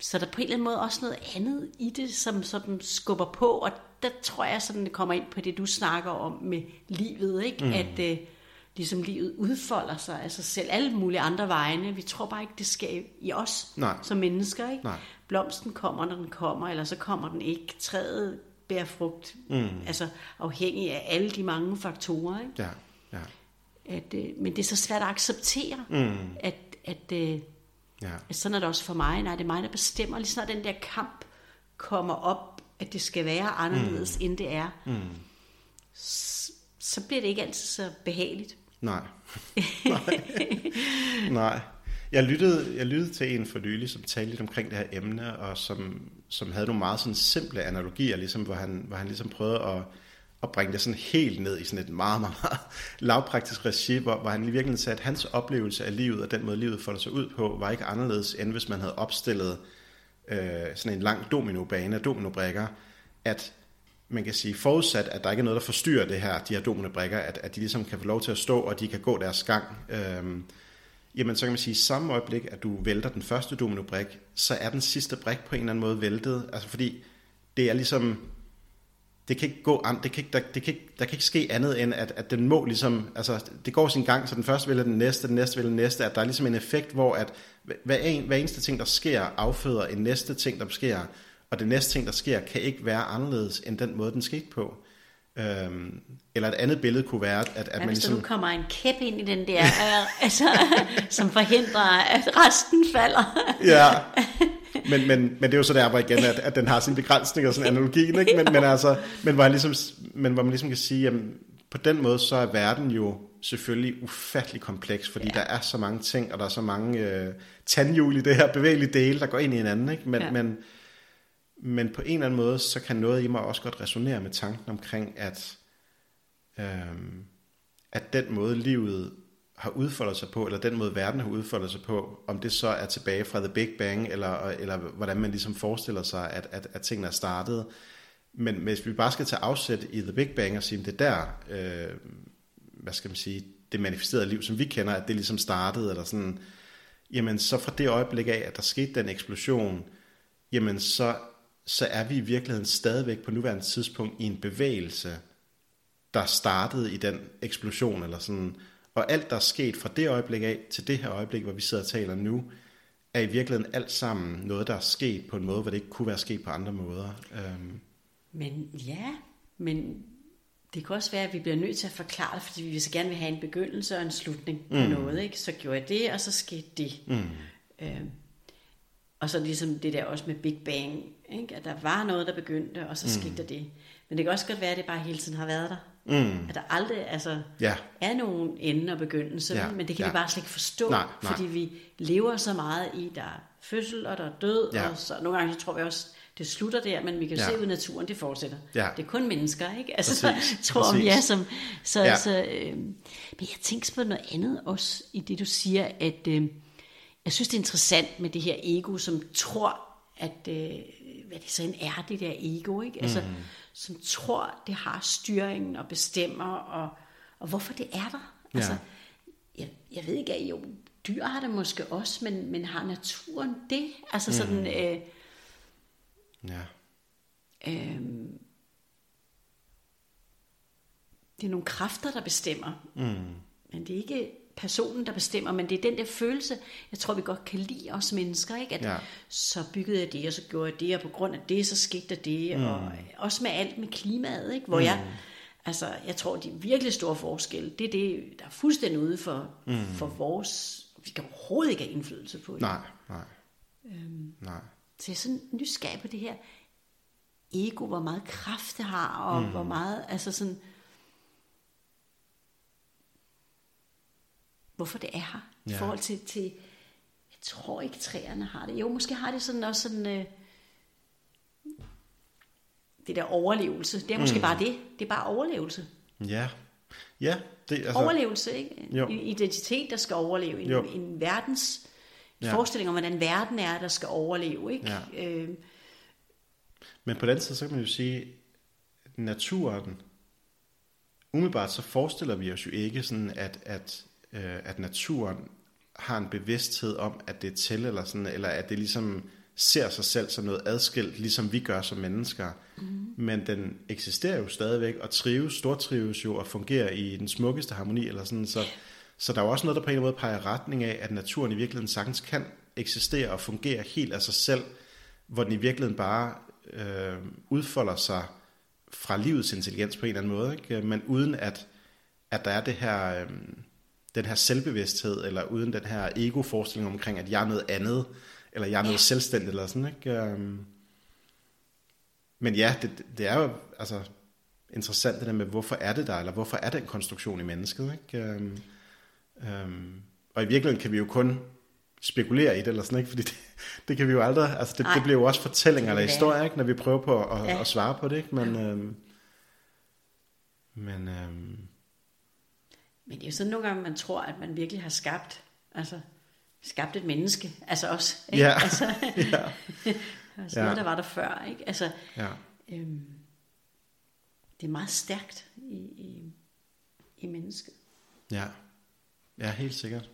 så der er på en eller anden måde også noget andet i det, som sådan skubber på, og der tror jeg sådan, det kommer ind på det, du snakker om med livet, ikke? Mm. at øh, ligesom livet udfolder sig af sig selv, alle mulige andre vegne. Vi tror bare ikke, det sker i os Nej. som mennesker. Ikke? Nej. Blomsten kommer, når den kommer, eller så kommer den ikke. Træet bærer frugt, mm. altså afhængig af alle de mange faktorer. Ikke?
Ja, ja.
At, øh, men det er så svært at acceptere, mm. at, at, øh, ja. at sådan er det også for mig. Nej, det er mig, der bestemmer. Lige snart den der kamp kommer op, at det skal være anderledes, mm. end det er, mm. så, så bliver det ikke altid så behageligt.
Nej. Nej. Nej. Jeg lyttede, jeg lyttede til en for nylig, som talte lidt omkring det her emne, og som, som havde nogle meget sådan simple analogier, ligesom, hvor, han, hvor han ligesom prøvede at, at bringe det sådan helt ned i sådan et meget, meget, meget lavpraktisk regi, hvor, hvor han i virkeligheden sagde, at hans oplevelse af livet, og den måde livet folder sig ud på, var ikke anderledes, end hvis man havde opstillet øh, sådan en lang dominobane af dominobrikker, at man kan sige, forudsat, at der ikke er noget, der forstyrrer det her, de her dominobrikker, at, at de ligesom kan få lov til at stå, og de kan gå deres gang, øhm, jamen så kan man sige, at samme øjeblik, at du vælter den første dominobrik, så er den sidste brik på en eller anden måde væltet, altså fordi det er ligesom, det kan ikke gå det kan ikke, der, det kan ikke, der kan ikke ske andet end, at, at den må ligesom, altså det går sin gang, så den første vælger den næste, den næste vælger den næste, at der er ligesom en effekt, hvor at hver, en, hver eneste ting, der sker, afføder en næste ting, der sker, og det næste ting, der sker, kan ikke være anderledes end den måde, den skete på. Øhm, eller et andet billede kunne være, at, at ja, man
ligesom... nu kommer en kæp ind i den der, øh, altså, som forhindrer, at resten falder.
ja, men, men, men det er jo så der, hvor igen, at, at den har sin begrænsning og sådan analogien, ikke? Men, men, altså, men, hvor, ligesom, men hvor man ligesom kan sige, jamen, på den måde, så er verden jo selvfølgelig ufattelig kompleks, fordi ja. der er så mange ting, og der er så mange øh, tandhjul i det her bevægelige dele, der går ind i hinanden, ikke? Men, ja. men, men på en eller anden måde, så kan noget i mig også godt resonere med tanken omkring, at, øhm, at den måde livet har udfoldet sig på, eller den måde verden har udfoldet sig på, om det så er tilbage fra The Big Bang, eller, eller hvordan man ligesom forestiller sig, at, at, at tingene er startet. Men hvis vi bare skal tage afsæt i The Big Bang og sige, at det er der, øh, hvad skal man sige, det manifesterede liv, som vi kender, at det ligesom startede, eller sådan, jamen så fra det øjeblik af, at der skete den eksplosion, jamen så så er vi i virkeligheden stadigvæk på nuværende tidspunkt i en bevægelse, der startede i den eksplosion, eller sådan, og alt der er sket fra det øjeblik af til det her øjeblik, hvor vi sidder og taler nu, er i virkeligheden alt sammen noget, der er sket på en måde, hvor det ikke kunne være sket på andre måder. Øhm.
Men ja, men det kan også være, at vi bliver nødt til at forklare det, fordi vi så gerne vil have en begyndelse og en slutning på mm. noget. Ikke? Så gjorde jeg det, og så skete det. Mm. Øhm, og så ligesom det der også med Big Bang, ikke? at der var noget, der begyndte, og så mm. skete der det. Men det kan også godt være, at det bare hele tiden har været der. Mm. At der aldrig altså, ja. er nogen ende og begyndelse, ja. men det kan ja. vi bare slet ikke forstå, nej, nej. fordi vi lever så meget i, der er fødsel og der er død, ja. og så nogle gange så tror vi også, det slutter der, men vi kan ja. se ud i naturen, det fortsætter. Ja. Det er kun mennesker, ikke? Altså, Præcis. tror Præcis. vi er som... Så, ja. så, øh, men jeg tænker på noget andet også, i det du siger, at øh, jeg synes, det er interessant med det her ego, som tror, at... Øh, hvad det så end er, det der ego, ikke? Altså, mm. som tror, det har styringen og bestemmer, og, og hvorfor det er der. Ja. Altså, jeg, jeg ved ikke, at jo, dyr har det måske også, men, men har naturen det? Altså sådan... Mm. Øh, ja. Øh, det er nogle kræfter, der bestemmer. Mm. Men det er ikke personen, der bestemmer, men det er den der følelse, jeg tror, vi godt kan lide os mennesker, ikke? At ja. så byggede jeg det, og så gjorde jeg det, og på grund af det, så skete der det, mm. og også med alt med klimaet, ikke? Hvor mm. jeg, altså, jeg tror, de virkelig store forskelle, det er det, der er fuldstændig ude for, mm. for vores, vi kan overhovedet ikke have indflydelse på det.
Nej, nej. Øhm,
nej. Så jeg er sådan nysgerrig på det her ego, hvor meget kraft det har, og mm. hvor meget, altså sådan, hvorfor det er her. Ja. I forhold til, til, jeg tror ikke træerne har det. Jo, måske har det sådan også sådan, øh, det der overlevelse. Det er måske mm. bare det. Det er bare overlevelse.
Ja. Ja.
Det, altså... Overlevelse, ikke? Jo. Identitet, der skal overleve. En, en verdens ja. forestilling om, hvordan verden er, der skal overleve, ikke? Ja. Øh,
Men på den side, så kan man jo sige, naturen, umiddelbart så forestiller vi os jo ikke sådan, at, at øh, at naturen har en bevidsthed om, at det er til, eller, sådan, eller at det ligesom ser sig selv som noget adskilt, ligesom vi gør som mennesker. Mm. Men den eksisterer jo stadigvæk, og trives, stortrives jo, og fungerer i den smukkeste harmoni, eller sådan, så, så der er jo også noget, der på en eller anden måde peger retning af, at naturen i virkeligheden sagtens kan eksistere og fungere helt af sig selv, hvor den i virkeligheden bare øh, udfolder sig fra livets intelligens på en eller anden måde, ikke? men uden at, at der er det her... Øh, den her selvbevidsthed, eller uden den her ego-forestilling omkring, at jeg er noget andet, eller jeg er noget ja. selvstændigt, eller sådan, ikke? Um, men ja, det, det er jo altså, interessant det der med, hvorfor er det der, eller hvorfor er den konstruktion i mennesket, ikke? Um, um, og i virkeligheden kan vi jo kun spekulere i det, eller sådan, ikke? fordi det, det kan vi jo aldrig, altså det, det bliver jo også fortællinger eller historier, ikke? når vi prøver på at, ja. at svare på det, ikke? men, øhm, men øhm,
men det er jo sådan nogle gange, man tror, at man virkelig har skabt, altså skabt et menneske, altså også. Ikke? Ja. Altså, ja. altså ja. noget, der var der før. Ikke? Altså, ja. øhm, det er meget stærkt i, i, i mennesket.
Ja, ja helt sikkert.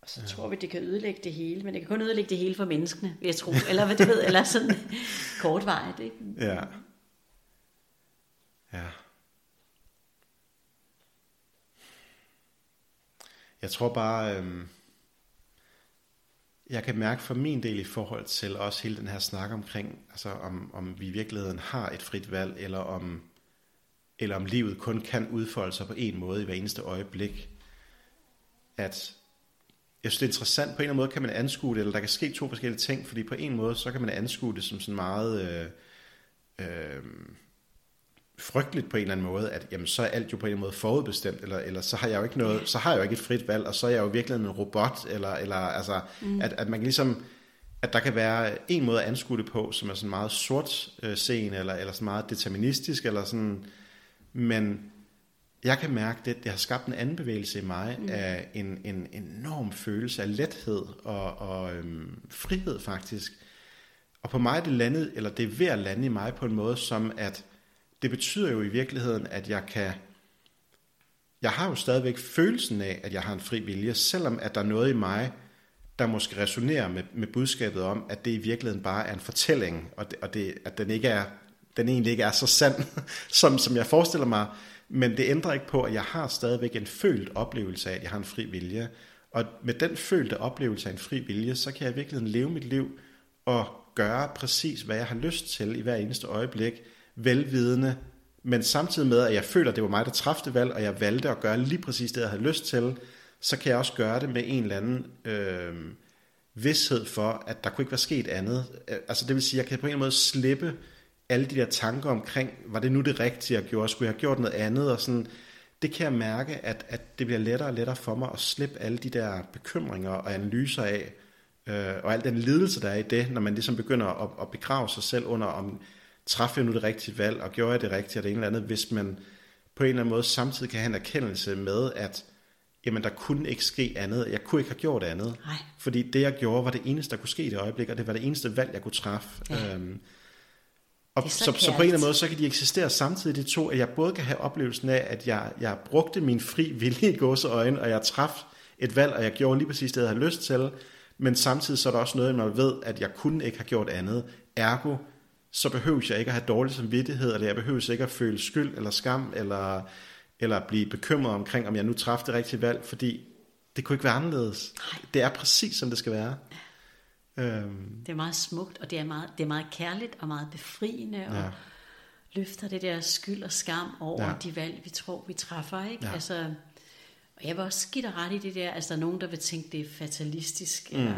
Og så ja. tror vi, det kan ødelægge det hele, men det kan kun ødelægge det hele for menneskene, vil jeg tro. Eller hvad du ved, eller sådan kortvarigt. Ikke?
Ja. Ja. Jeg tror bare, øh, jeg kan mærke for min del i forhold til også hele den her snak omkring, altså om, om vi i virkeligheden har et frit valg, eller om, eller om livet kun kan udfolde sig på en måde i hver eneste øjeblik. At jeg synes, det er interessant. På en eller anden måde kan man anskue det, eller der kan ske to forskellige ting, fordi på en måde, så kan man anskue det som sådan meget... Øh, øh, frygteligt på en eller anden måde, at jamen, så er alt jo på en eller anden måde forudbestemt, eller, eller så har jeg jo ikke noget, så har jeg jo ikke et frit valg, og så er jeg jo virkelig en robot, eller, eller altså, mm. at, at man ligesom, at der kan være en måde at anskue det på, som er sådan meget sort øh, scene, eller, eller sådan meget deterministisk, eller sådan, men jeg kan mærke, det, det har skabt en anden bevægelse i mig, mm. af en, en enorm følelse af lethed og, og øhm, frihed faktisk. Og på mig er det landet, eller det er ved at lande i mig på en måde, som at det betyder jo i virkeligheden, at jeg kan, jeg har jo stadigvæk følelsen af, at jeg har en fri vilje, selvom at der er noget i mig, der måske resonerer med, med budskabet om, at det i virkeligheden bare er en fortælling, og, det, og det, at den, ikke er, den egentlig ikke er så sand, som, som jeg forestiller mig. Men det ændrer ikke på, at jeg har stadigvæk en følt oplevelse af, at jeg har en fri vilje. Og med den følte oplevelse af en fri vilje, så kan jeg i virkeligheden leve mit liv og gøre præcis, hvad jeg har lyst til i hver eneste øjeblik, velvidende, men samtidig med, at jeg føler, at det var mig, der træffede valg, og jeg valgte at gøre lige præcis det, jeg havde lyst til, så kan jeg også gøre det med en eller anden øh, vidshed for, at der kunne ikke være sket andet. Øh, altså det vil sige, at jeg kan på en eller anden måde slippe alle de der tanker omkring, var det nu det rigtige, jeg gjorde? Skulle jeg have gjort noget andet? Og sådan, det kan jeg mærke, at, at det bliver lettere og lettere for mig at slippe alle de der bekymringer og analyser af, øh, og al den lidelse, der er i det, når man ligesom begynder at, at begrave sig selv under, om træffer jeg nu det rigtige valg, og gjorde jeg det rigtige, og det ene eller andet, hvis man på en eller anden måde samtidig kan have en erkendelse med, at jamen, der kunne ikke ske andet. Jeg kunne ikke have gjort andet.
Nej.
Fordi det, jeg gjorde, var det eneste, der kunne ske i det øjeblik, og det var det eneste valg, jeg kunne træffe.
Ja.
Øhm, og så,
så
så, på en eller anden måde, så kan de eksistere samtidig, de to, at jeg både kan have oplevelsen af, at jeg, jeg brugte min fri vilje i gåseøjne, og jeg traf et valg, og jeg gjorde lige præcis det, jeg havde lyst til, men samtidig så er der også noget, jeg ved, at jeg kunne ikke have gjort andet. Ergo, så behøver jeg ikke at have dårlig samvittighed, eller jeg behøver ikke at føle skyld eller skam, eller, eller blive bekymret omkring, om jeg nu træffede det rigtige valg, fordi det kunne ikke være anderledes. Det er præcis, som det skal være. Øhm,
Det er meget smukt, og det er meget, det er meget kærligt og meget befriende, og
Ja.
løfter det der skyld og skam over
ja.
de valg, vi tror, vi træffer. Ikke?
Ja.
Altså, og jeg vil også give dig ret i det der, altså der er nogen, der vil tænke, det er fatalistisk, mm. eller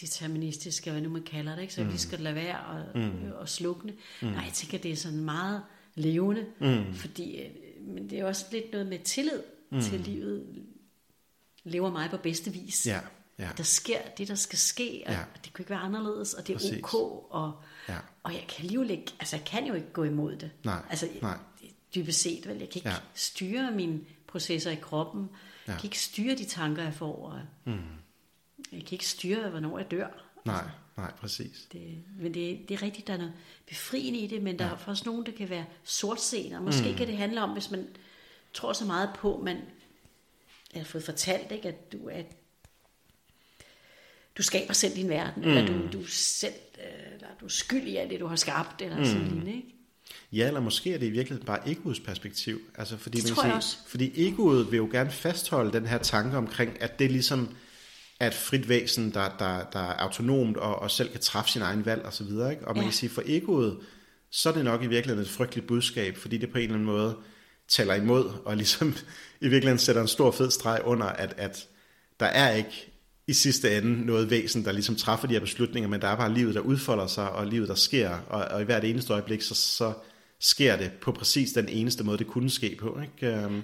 deterministisk, eller hvad nu man kalder det, ikke? så mm. vi skal lade være og, mm. og slukne. Mm. Nej, jeg tænker, det er sådan meget levende, mm. fordi, øh, men det er også lidt noget med tillid mm. til livet, lever mig på bedste vis.
ja, ja,
Der sker det, der skal ske, og
Ja.
det kunne ikke være anderledes, og det er
Præcis.
ok, og,
Ja.
og jeg kan alligevel ikke, altså jeg kan jo ikke gå imod det.
Nej,
Altså
nej.
dybest set, vel, jeg kan ikke
ja.
styre mine processer i kroppen,
Ja.
jeg kan ikke styre de tanker, jeg får, og mm. Jeg kan ikke styre, hvornår jeg dør.
nej, nej, præcis.
Det, men det, det er rigtigt, der er noget befriende i det, men der er også nogen, der kan være sortseende, og måske mm. kan det handle om, hvis man tror så meget på, man har fået fortalt, ikke, at du er du skaber selv din verden, mm. eller du, du selv, øh, eller du er skyld i alt det, du har skabt, eller mm. sådan lignende, ikke?
Ja, eller måske er det i virkeligheden bare egoets perspektiv. Altså fordi,
Det
man
tror
sige, fordi egoet vil jo gerne fastholde den her tanke omkring, at det ligesom er et frit væsen, der, der, der er autonomt og, og selv kan træffe sin egen valg osv. Ikke? Og man
Ja.
kan sige, for egoet, så er det nok i virkeligheden et frygteligt budskab, fordi det på en eller anden måde taler imod, og ligesom i virkeligheden sætter en stor fed streg under, at, at der er ikke i sidste ende noget væsen, der ligesom træffer de her beslutninger, men der er bare livet, der udfolder sig, og livet, der sker, og, og i hvert eneste øjeblik, så, så sker det på præcis den eneste måde, det kunne ske på. Ikke?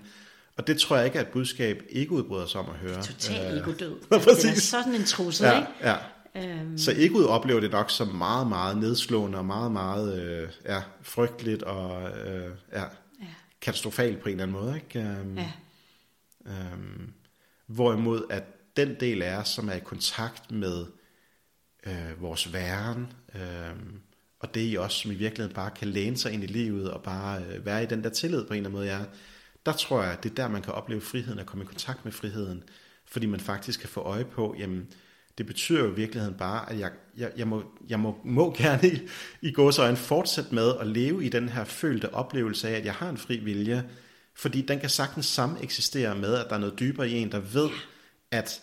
Og det tror jeg ikke er et budskab, ikke udbryder sig om at høre.
Total
Øh,
egodød.
Ja,
det er
præcis.
sådan en trussel,
Ja,
ikke?
ja.
Øhm,
Så egoet oplever det nok som meget, meget nedslående og meget, meget øh, ja, frygteligt og øh, ja,
ja,
katastrofalt på en eller anden måde. Ikke? Øhm,
ja,
Øhm, hvorimod at den del af os, som er i kontakt med øh, vores væren, øh, og det i os, som i virkeligheden bare kan læne sig ind i livet og bare øh, være i den der tillid på en eller anden måde, ja, der tror jeg, det er der, man kan opleve friheden og komme i kontakt med friheden, fordi man faktisk kan få øje på, jamen, det betyder jo i virkeligheden bare, at jeg, jeg, jeg, må, jeg må, må gerne i, i gåsøjne fortsætte med at leve i den her følte oplevelse af, at jeg har en fri vilje, fordi den kan sagtens sammen eksistere med, at der er noget dybere i en, der ved, at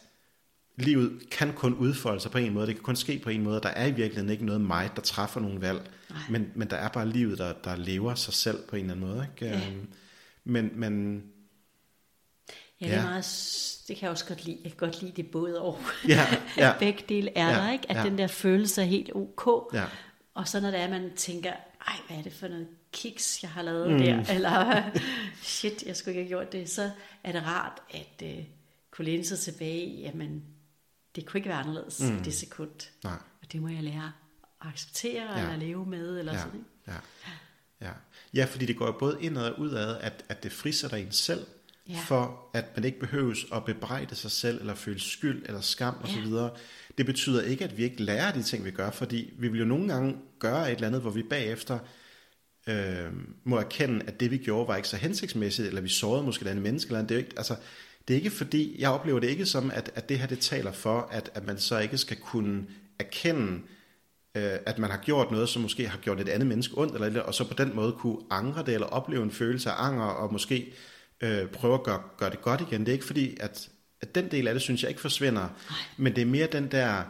livet kan kun udfolde sig på en måde, det kan kun ske på en måde, der er i virkeligheden ikke noget mig, der træffer nogle valg, men, men der er bare livet, der, der lever sig selv på en eller anden måde. Ikke?
Ja.
Men, men
ja, det, er
Ja.
meget, det kan jeg også godt lide. Jeg kan godt lide det både og.
Ja, ja.
Begge dele er
Ja,
der, ikke? At
ja.
den der følelse er helt ok.
Ja.
Og så når det er, man tænker, ej, hvad er det for noget kiks, jeg har lavet mm. der, eller shit, jeg skulle ikke have gjort det, så er det rart at uh, kunne læne sig tilbage i, jamen, det kunne ikke være anderledes mm. i det sekund.
nej.
Og det må jeg lære at acceptere,
ja.
eller leve med, eller
Ja,
sådan, ikke?
ja, ja. ja, fordi det går jo både indad og udad, at, at det frisætter en selv,
Ja.
for at man ikke behøves at bebrejde sig selv, eller føle skyld, eller skam
Ja.
osv. Det betyder ikke, at vi ikke lærer de ting, vi gør, fordi vi vil jo nogle gange gøre et eller andet, hvor vi bagefter øh, må erkende, at det vi gjorde var ikke så hensigtsmæssigt, eller vi sårede måske et andet menneske, eller andet. det er jo ikke, altså, det er ikke fordi, jeg oplever det ikke som, at, at det her det taler for, at, at man så ikke skal kunne erkende, øh, at man har gjort noget, som måske har gjort et andet menneske ondt, eller, eller, og så på den måde kunne angre det, eller opleve en følelse af anger, og måske øh, prøve at gøre, gøre det godt igen. Det er ikke fordi, at at den del af det synes jeg ikke forsvinder, men det er mere den der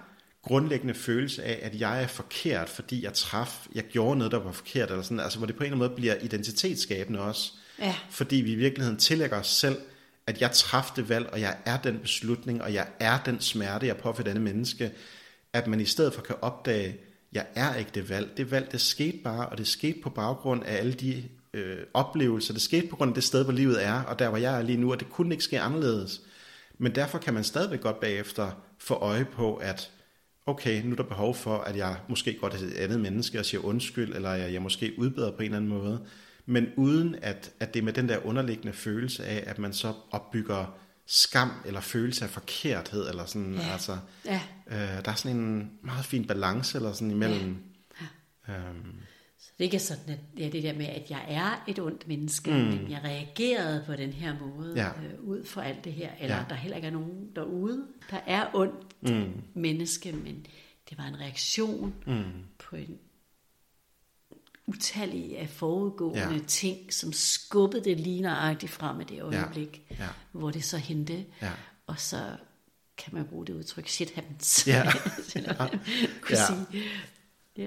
grundlæggende følelse af, at jeg er forkert, fordi jeg traf, jeg gjorde noget, der var forkert, eller sådan, altså hvor det på en eller anden måde bliver identitetsskabende også.
Ja.
Fordi vi i virkeligheden tillægger os selv, at jeg traf det valg, og jeg er den beslutning, og jeg er den smerte, jeg påfører denne menneske, at man i stedet for kan opdage, jeg er ikke det valg. Det valg, det skete bare, og det skete på baggrund af alle de øh, oplevelser. Det skete på grund af det sted, hvor livet er, og der, hvor jeg er lige nu, og det kunne ikke ske anderledes. Men derfor kan man stadigvæk godt bagefter få øje på, at okay, nu er der behov for, at jeg måske godt er et andet menneske og siger undskyld, eller jeg, jeg måske udbedrer på en eller anden måde, men uden at, at det er med den der underliggende følelse af, at man så opbygger skam eller følelse af forkerthed, eller sådan,
Ja.
altså,
Ja.
Øh, der er sådan en meget fin balance, eller sådan imellem, øhm,
Så det ikke er sådan, at ja, det der med, at jeg er et ondt menneske, mm. men jeg reagerede på den her måde
Ja.
øh, ud for alt det her, eller
Ja.
ja. der heller ikke er nogen derude, der er ondt mm. menneske, men det var en reaktion mm. på en utallige af forudgående
Ja.
ja. ting, som skubbede det lige nøjagtigt frem i det øjeblik,
Ja.
hvor det så hente,
Ja.
og så kan man bruge det udtryk, shit happens,
Ja.
Man kunne
Ja.
sige.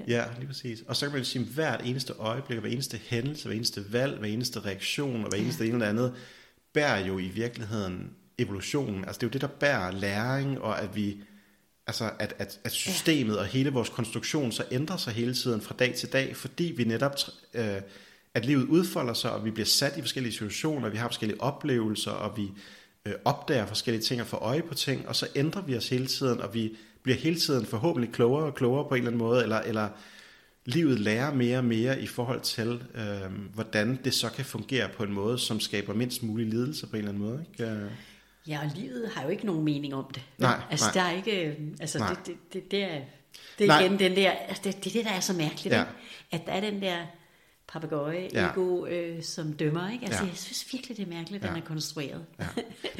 Ja, lige præcis. Og så kan man sige, at hvert eneste øjeblik, hver eneste hændelse, hver eneste valg, hver eneste reaktion og hver eneste ene eller andet, bærer jo i virkeligheden evolutionen. Altså det er jo det, der bærer læring, og at vi altså at, at, at systemet og hele vores konstruktion så ændrer sig hele tiden fra dag til dag, fordi vi netop, øh, at livet udfolder sig, og vi bliver sat i forskellige situationer, vi har forskellige oplevelser, og vi øh, opdager forskellige ting og får øje på ting, og så ændrer vi os hele tiden, og vi bliver hele tiden forhåbentlig klogere og klogere på en eller anden måde, eller, eller livet lærer mere og mere i forhold til, øh, hvordan det så kan fungere på en måde, som skaber mindst mulig lidelse på en eller anden måde. Ikke? Øh,
Ja, og livet har jo ikke nogen mening om det.
Nej,
altså,
nej.
der er ikke, øh, altså,
Nej.
det, det, det, det er, det
Nej.
er igen den der, altså, det, det er det, der er så mærkeligt,
Ja.
ja. at der er den der papegøje
Ja.
ego, øh, som dømmer, ikke? Altså,
Ja.
jeg synes virkelig, det er mærkeligt,
Ja.
den er konstrueret.
Ja.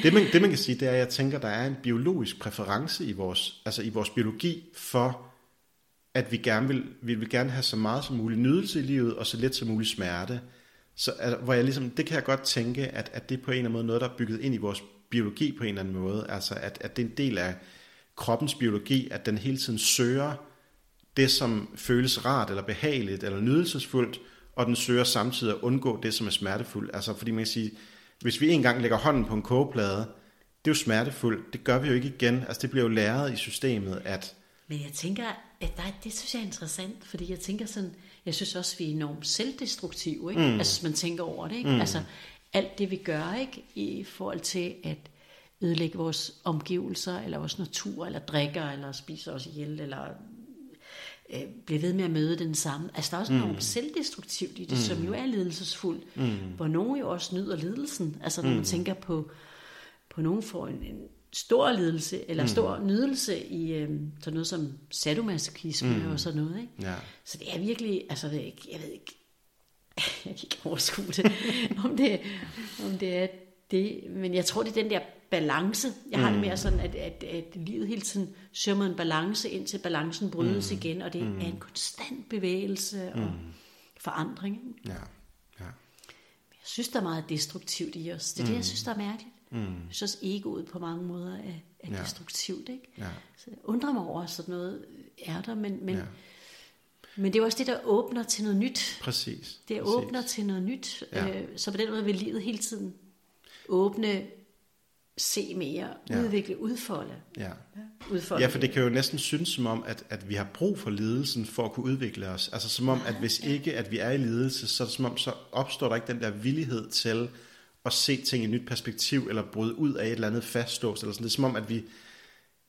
Det, man, det man kan sige, det er, at jeg tænker, der er en biologisk præference i vores, altså i vores biologi for, at vi gerne vil, vi vil gerne have så meget som muligt nydelse i livet, og så lidt som muligt smerte. Så, altså, hvor jeg ligesom, det kan jeg godt tænke, at, at det er på en eller anden måde noget, der er bygget ind i vores biologi på en eller anden måde. Altså at, at det er en del af kroppens biologi, at den hele tiden søger det, som føles rart eller behageligt eller nydelsesfuldt, og den søger samtidig at undgå det, som er smertefuldt. Altså fordi man kan sige, hvis vi engang lægger hånden på en kogeplade, det er jo smertefuldt. Det gør vi jo ikke igen. Altså det bliver jo læret i systemet, at
Men jeg tænker, at der, det synes jeg er interessant, fordi jeg tænker sådan, jeg synes også, vi er enormt selvdestruktive, ikke? Mm. Altså, man tænker over det, ikke? Mm. Altså, alt det vi gør, ikke? I forhold til at ødelægge vores omgivelser, eller vores natur, eller drikker, eller spiser os ihjel, eller øh, bliver ved med at møde den samme. Altså, der er også mm. noget selvdestruktivt i det, mm. som jo er lidelsesfuldt, mm. hvor nogen jo også nyder lidelsen. Altså, når mm. man tænker på, på nogen får en, en stor lidelse, eller stor nydelse i øh, sådan noget som sadomasochisme mm. og sådan noget, ikke?
ja,
Så det er virkelig, altså jeg ved ikke, jeg ved ikke, jeg kan ikke overskue det, om det, om det er det, men jeg tror, det er den der balance. Jeg har det mere sådan, at, at, at livet hele tiden søger mod en balance, indtil balancen brydes mm. igen, og det mm. er en konstant bevægelse og forandring. ikke?
ja, ja,
Jeg synes, der er meget destruktivt i os. Det er det, jeg synes, der er mærkeligt. Mm. Jeg synes egoet på mange måder er, er
Ja.
destruktivt. Ikke?
ja,
Så jeg undrer mig over, at sådan noget er der, men, men,
Ja.
men det er også det, der åbner til noget nyt.
præcis.
Det
præcis.
åbner til noget nyt.
Ja.
Øh, så på den måde vil livet hele tiden åbne, se mere,
Ja.
udvikle, udfolde.
Ja.
udfolde.
Ja, for det kan jo næsten synes som om, at, at vi har brug for lidelsen for at kunne udvikle os. Altså som om, at hvis ikke at vi er i lidelse, så er det som om, så opstår der ikke den der villighed til at se ting i et nyt perspektiv, eller bryde ud af et eller andet faststås. Eller sådan. Det er som om, at vi,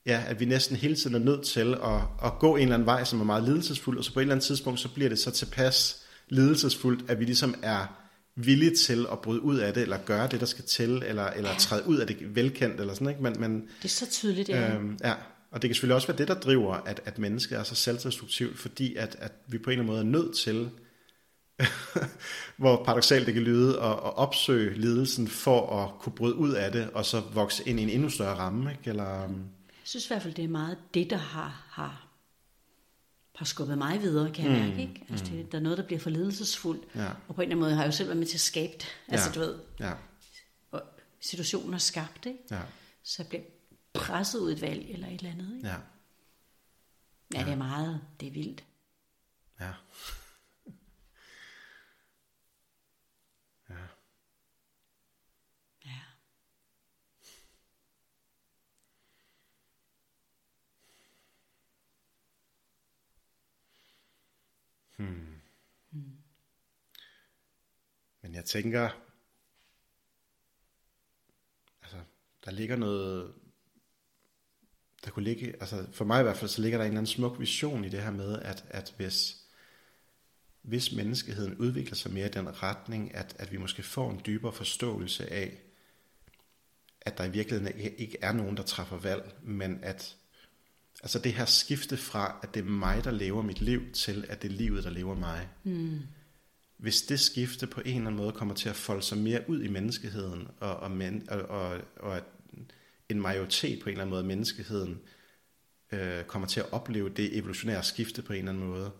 ja, at vi næsten hele tiden er nødt til at, at gå en eller anden vej, som er meget lidelsesfuld, og så på et eller andet tidspunkt, så bliver det så tilpas lidelsesfuldt, at vi ligesom er villige til at bryde ud af det, eller gøre det, der skal til, eller, eller
Ja.
træde ud af det velkendt, eller sådan, ikke? Men, men,
Det er så tydeligt, ja.
Øhm, ja, og det kan selvfølgelig også være det, der driver, at, at mennesket er så selvdestruktivt, fordi at, at vi på en eller anden måde er nødt til, hvor paradoxalt det kan lyde, at, at opsøge lidelsen for at kunne bryde ud af det, og så vokse ind i en endnu større ramme. Ikke? Eller, øhm,
Jeg synes i hvert fald, det er meget det, der har, har, har skubbet mig videre, kan jeg mærke. Ikke? Altså, det, der er noget, der bliver for lidelsesfuldt.
Ja.
Og på en eller anden måde har jeg jo selv været med til at skabe det. Altså,
Ja.
du ved,
ja,
og situationer skabt, ikke?
ja,
så jeg bliver presset ud et valg eller et eller andet. Ikke?
Ja.
Ja, det er meget, det er vildt.
Ja. ja.
Hmm. Hmm.
Men jeg tænker, altså, der ligger noget, der kunne ligge, altså for mig i hvert fald, så ligger der en eller anden smuk vision i det her med, at, at hvis, hvis menneskeheden udvikler sig mere i den retning, at, at vi måske får en dybere forståelse af, at der i virkeligheden ikke er nogen, der træffer valg, men at altså det her skifte fra, at det er mig, der lever mit liv, til at det er livet, der lever mig.
Mm.
Hvis det skifte på en eller anden måde kommer til at folde sig mere ud i menneskeheden, og, og, men, og, og, og at en majoritet på en eller anden måde af menneskeheden øh, kommer til at opleve det evolutionære skifte på en eller anden måde,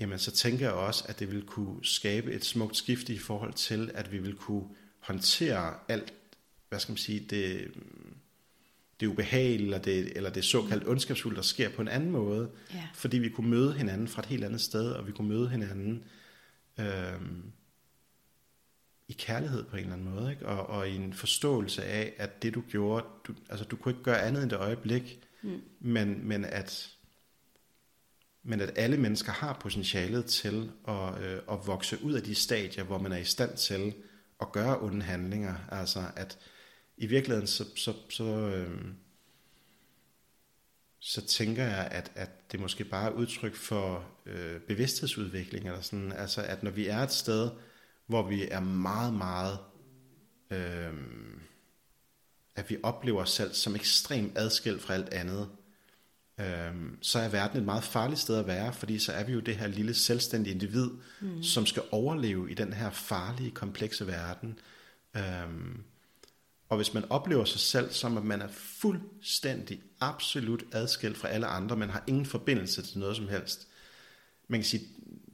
jamen så tænker jeg også, at det vil kunne skabe et smukt skifte i forhold til, at vi vil kunne håndtere alt, hvad skal man sige, det, det ubehagelige, eller det, eller det såkaldt ondskabsfulde, der sker på en anden måde,
Ja.
fordi vi kunne møde hinanden fra et helt andet sted, og vi kunne møde hinanden øh, i kærlighed på en eller anden måde, ikke? Og, og i en forståelse af, at det du gjorde, du, altså du kunne ikke gøre andet end det øjeblik,
Mm.
men, men at men at alle mennesker har potentialet til at, øh, at vokse ud af de stadier, hvor man er i stand til at gøre onde handlinger. Altså at i virkeligheden, så, så, så, øh, så tænker jeg, at, at det måske bare er udtryk for øh, bevidsthedsudvikling. Eller sådan. Altså at når vi er et sted, hvor vi er meget, meget... Øh, at vi oplever os selv som ekstremt adskilt fra alt andet, øhm, så er verden et meget farligt sted at være, fordi så er vi jo det her lille selvstændige individ, mm. som skal overleve i den her farlige, komplekse verden. Øhm, og hvis man oplever sig selv som, at man er fuldstændig, absolut adskilt fra alle andre, man har ingen forbindelse til noget som helst, man kan sige,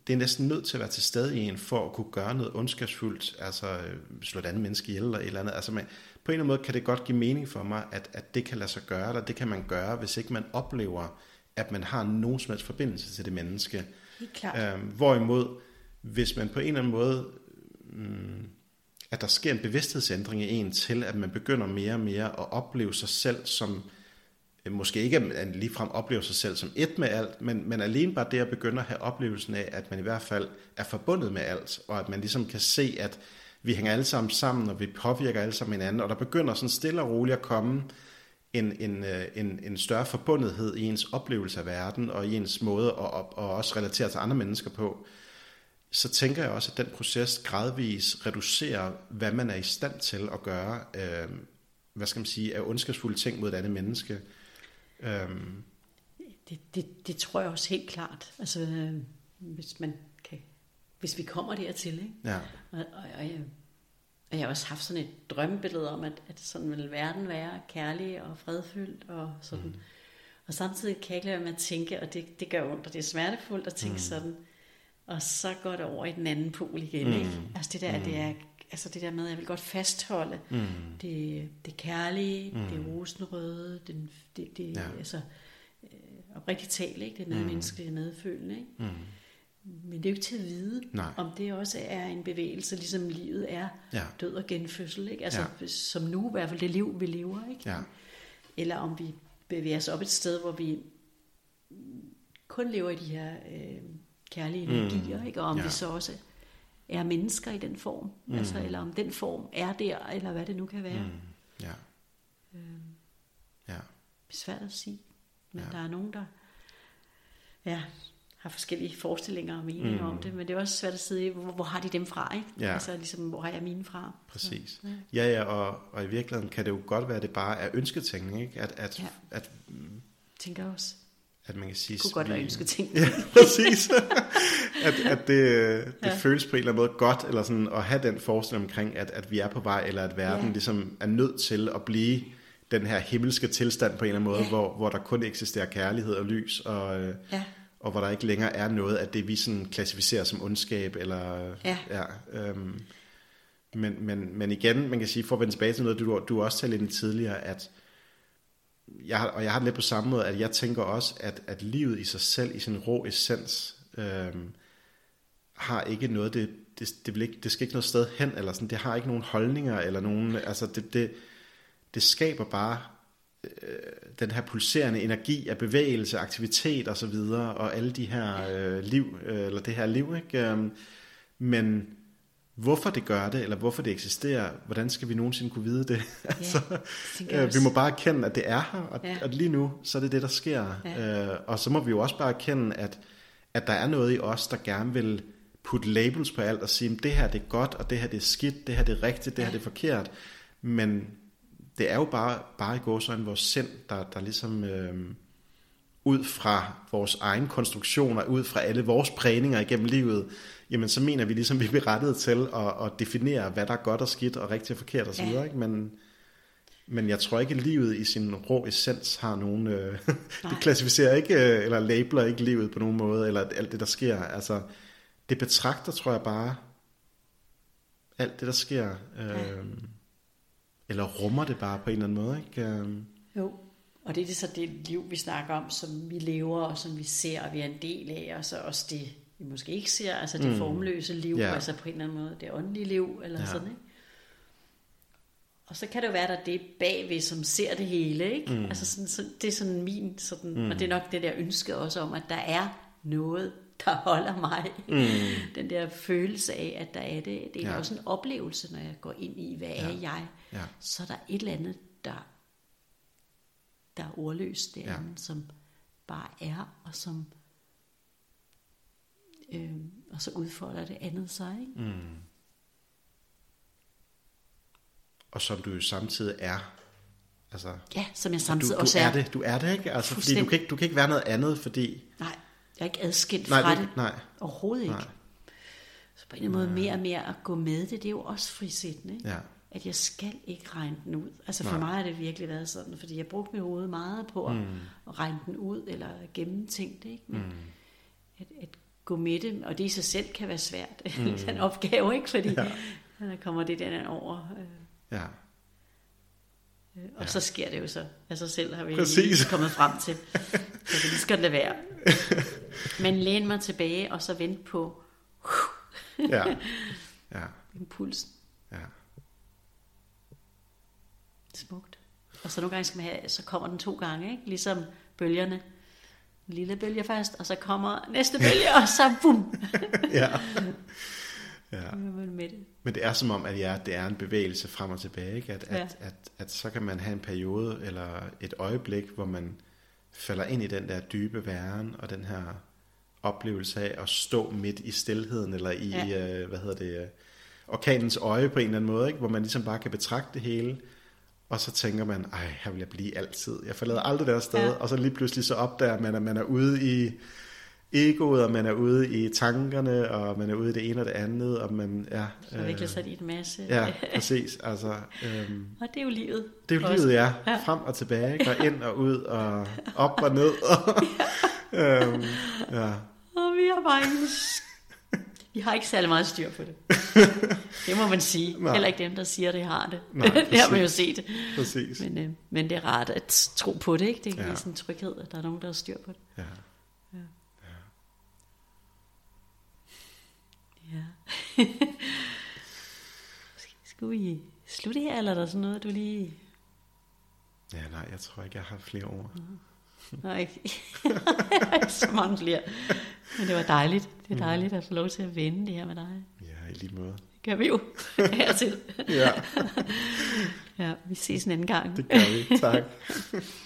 det er næsten nødt til at være til stede i en, for at kunne gøre noget ondskabsfuldt, altså øh, slå et andet menneske ihjel eller et eller andet. Altså man, på en eller anden måde kan det godt give mening for mig, at, at det kan lade sig gøre, eller det kan man gøre, hvis ikke man oplever, at man har nogen som helst forbindelse til det menneske.
Helt klart.
Øhm, hvorimod, hvis man på en eller anden måde, mm, at der sker en bevidsthedsændring i en til, at man begynder mere og mere at opleve sig selv som, øh, måske ikke at ligefrem opleve sig selv som et med alt, men, men alene bare det at begynde at have oplevelsen af, at man i hvert fald er forbundet med alt, og at man ligesom kan se, at vi hænger alle sammen sammen, og vi påvirker alle sammen hinanden, og der begynder sådan stille og roligt at komme en, en, øh, en, en større forbundethed i ens oplevelse af verden, og i ens måde at, at, at også relatere til andre mennesker på, så tænker jeg også, at den proces gradvis reducerer, hvad man er i stand til at gøre, øh, hvad skal man sige, af ondskabsfulde ting mod et andet menneske. Øh,
Det, det, det tror jeg også helt klart. Altså, øh, hvis man kan, hvis vi kommer dertil, ikke?
ja,
Og, og, og, jeg, og jeg har også haft sådan et drømmebillede om, at, at sådan vil verden være kærlig og fredfyldt og sådan. Mm. Og samtidig kan jeg ikke lade være med at tænke, og det, det gør ondt, og det er smertefuldt at tænke mm. sådan, og så går det over i den anden pol igen, mm. ikke? Altså det der, mm. det er, altså det der med, at jeg vil godt fastholde mm. det, det kærlige, mm. det rosenrøde, den, det, det
Ja.
altså øh, oprigtigt talt, ikke? Det medmenneskelige medfølende, ikke?
mm,
Men det er jo ikke til at vide,
Nej.
om det også er en bevægelse, ligesom livet er
Ja.
død og genfødsel. Ikke? Altså,
ja.
Som nu i hvert fald det liv, vi lever. Ikke?
ja,
Eller om vi bevæger os op et sted, hvor vi kun lever i de her øh, kærlige energier. Ikke? Og om
Ja.
ja. vi så også er mennesker i den form. Mm. Altså, eller om den form er der, eller hvad det nu kan være. Mm.
mm, ja, ja,
Det er svært at sige. Men
Ja.
ja. der er nogen, der ja, har forskellige forestillinger og meninger mm. om det. Men det er også svært at sige, hvor, hvor har de dem fra? Ikke?
Ja.
Altså, ligesom, hvor har jeg mine fra?
præcis.
Så, ja.
Ja, ja, og, og i virkeligheden kan det jo godt være, at det bare er ønsketænkning, ikke? At, at,
Ja.
at,
tænker jeg også.
At man kan sige...
Det kunne godt
vi-
ønsketing.
Ja, præcis. at, at det, det ja. Føles på en eller anden måde godt, eller sådan at have den forestilling omkring, at, at vi er på vej, eller at verden ja. Ligesom er nødt til at blive den her himmelske tilstand på en eller anden måde,
Ja.
hvor, hvor der kun eksisterer kærlighed og lys, og,
Ja,
og hvor der ikke længere er noget af det, vi sådan klassificerer som ondskab, eller...
Ja.
ja øhm, Men, men, men igen, man kan sige, for at vende tilbage til noget, du, du også talte ind tidligere, at jeg, har- og jeg har det lidt på samme måde, at jeg tænker også, at, at livet i sig selv, i sin rå essens, øhm, har ikke noget, det, det, det, vil ikke, det skal ikke noget sted hen, eller sådan, det har ikke nogen holdninger, eller nogen, altså det, det, det skaber bare øh, den her pulserende energi af bevægelse, aktivitet og så videre, og alle de her øh, liv, øh, eller det her liv, ikke? Øhm, men hvorfor det gør det, eller hvorfor det eksisterer, hvordan skal vi nogensinde kunne vide det? altså,
tænker jeg
øh, vi
også.
må bare erkende, at det er her, og,
Ja.
ja. og lige nu, så er det det, der sker.
Ja.
Øh, og så må vi jo også bare erkende, at, at der er noget i os, der gerne vil putte labels på alt og sige, "Men det her det er godt, og det her det er skidt, det her det er rigtigt, det her det er forkert. Men det er jo bare, bare i gåsøjne vores sind, der, der ligesom øh, ud fra vores egen konstruktioner, ud fra alle vores prægninger igennem livet, jamen så mener vi ligesom, vi er berettet til at, at definere, hvad der er godt og skidt og rigtigt og forkert osv.,
Ja.
ikke? Men, men jeg tror ikke, at livet i sin rå essens har nogen... Øh, det klassificerer ikke, øh, eller labeler ikke livet på nogen måde, eller alt det, der sker. Altså, det betragter, tror jeg bare, alt det, der sker, øh,
Ja.
eller rummer det bare på en eller anden måde, ikke? Øh,
Jo, og det er det så det liv, vi snakker om, som vi lever, og som vi ser, og vi er en del af, og så også det, vi måske ikke ser, altså det mm. formløse liv,
Ja.
altså på en eller anden måde, det åndelige liv, eller
Ja.
ja. sådan, ikke? Og så kan det jo være, der er det bagved, som ser det hele, ikke? Mm. Altså sådan, så, det er sådan min, sådan, mm. og det er nok det der ønske også om, at der er noget, der holder mig. Mm. Den der følelse af, at der er det. Det er
Ja.
ja. også en oplevelse, når jeg går ind i, hvad er jeg?
Ja.
Så er der et eller andet, der, der er ordløst derinde,
Ja.
ja. som bare er, og som øh, og så udfolder det andet sig. Ikke? Mm.
og som du jo samtidig er. Altså,
Ja, som jeg
du,
samtidig
du
også
er det, du er det, ikke? Altså, fordi du kan, ikke, du kan ikke være noget andet, fordi...
Nej, jeg er ikke adskilt
Nej,
fra
du-
det.
nej.
Overhovedet ikke.
Nej.
Så på en eller anden måde mere og mere at gå med det, det er jo også frisættende. Ikke?
Ja.
At jeg skal ikke regne den ud. Altså for
Nej.
mig har det virkelig været sådan, fordi jeg brugte mit hoved meget på at, mm. regne den ud, eller gennemtænke det. Ikke? Men mm. at, at gå med det, og det i sig selv kan være svært, mm. den opgave, ikke? Fordi
Ja.
der kommer det der over. Øh,
Ja.
øh, og ja. så sker det jo så af sig selv, har vi
Præcis.
lige kommet frem til. Så det skal det være. Men læn mig tilbage, og så vente på
Ja. Ja.
impulsen.
Ja.
Smukt. Og så nogle gange skal man have, så kommer den to gange, ikke? Ligesom bølgerne. En lille bølge først, og så kommer næste bølge, og så bum.
ja. Ja.
Med det.
Men det er som om, at ja, det er en bevægelse frem og tilbage, ikke? At,
Ja.
at, at, at så kan man have en periode eller et øjeblik, hvor man falder ind i den der dybe væren og den her oplevelse af at stå midt i stilheden eller i,
ja.
øh, hvad hedder det, øh, orkanens øje på en eller anden måde, ikke? hvor man ligesom bare kan betragte det hele, og så tænker man, ej, her vil jeg blive altid. Jeg forlader aldrig der sted,
Ja.
og så lige pludselig så opdager man, at man er ude i egoet, og man er ude i tankerne, og man er ude i det ene og det andet, og man, ja,
Så vikler sig i en masse.
Ja, præcis. Altså, øhm,
Og det er jo livet.
det er jo
Også.
livet, ja.
Ja.
Frem og tilbage, og ind og ud, og op og ned. Og, øhm, ja.
Og vi har bare ikke... Vi har ikke særlig meget styr på det. Det må man sige.
Nej.
Heller ikke dem, der siger, det har det.
Nej,
det har man jo set.
Præcis.
Men, øh, men det er rart at tro på det, ikke? Det kan
Ja.
sådan en tryghed, at der er nogen, der har styr på det.
Ja.
Ja. Skal vi slutte her, eller er der sådan noget, du lige...
ja, nej, jeg tror ikke, jeg har flere ord.
Nej, ikke ikke så mange flere. Men det var dejligt. Det er dejligt at få lov til at vende det her med dig.
Ja, i lige måde.
Det gør vi jo hertil.
Ja,
Ja, vi ses en anden gang.
det gør vi. Tak.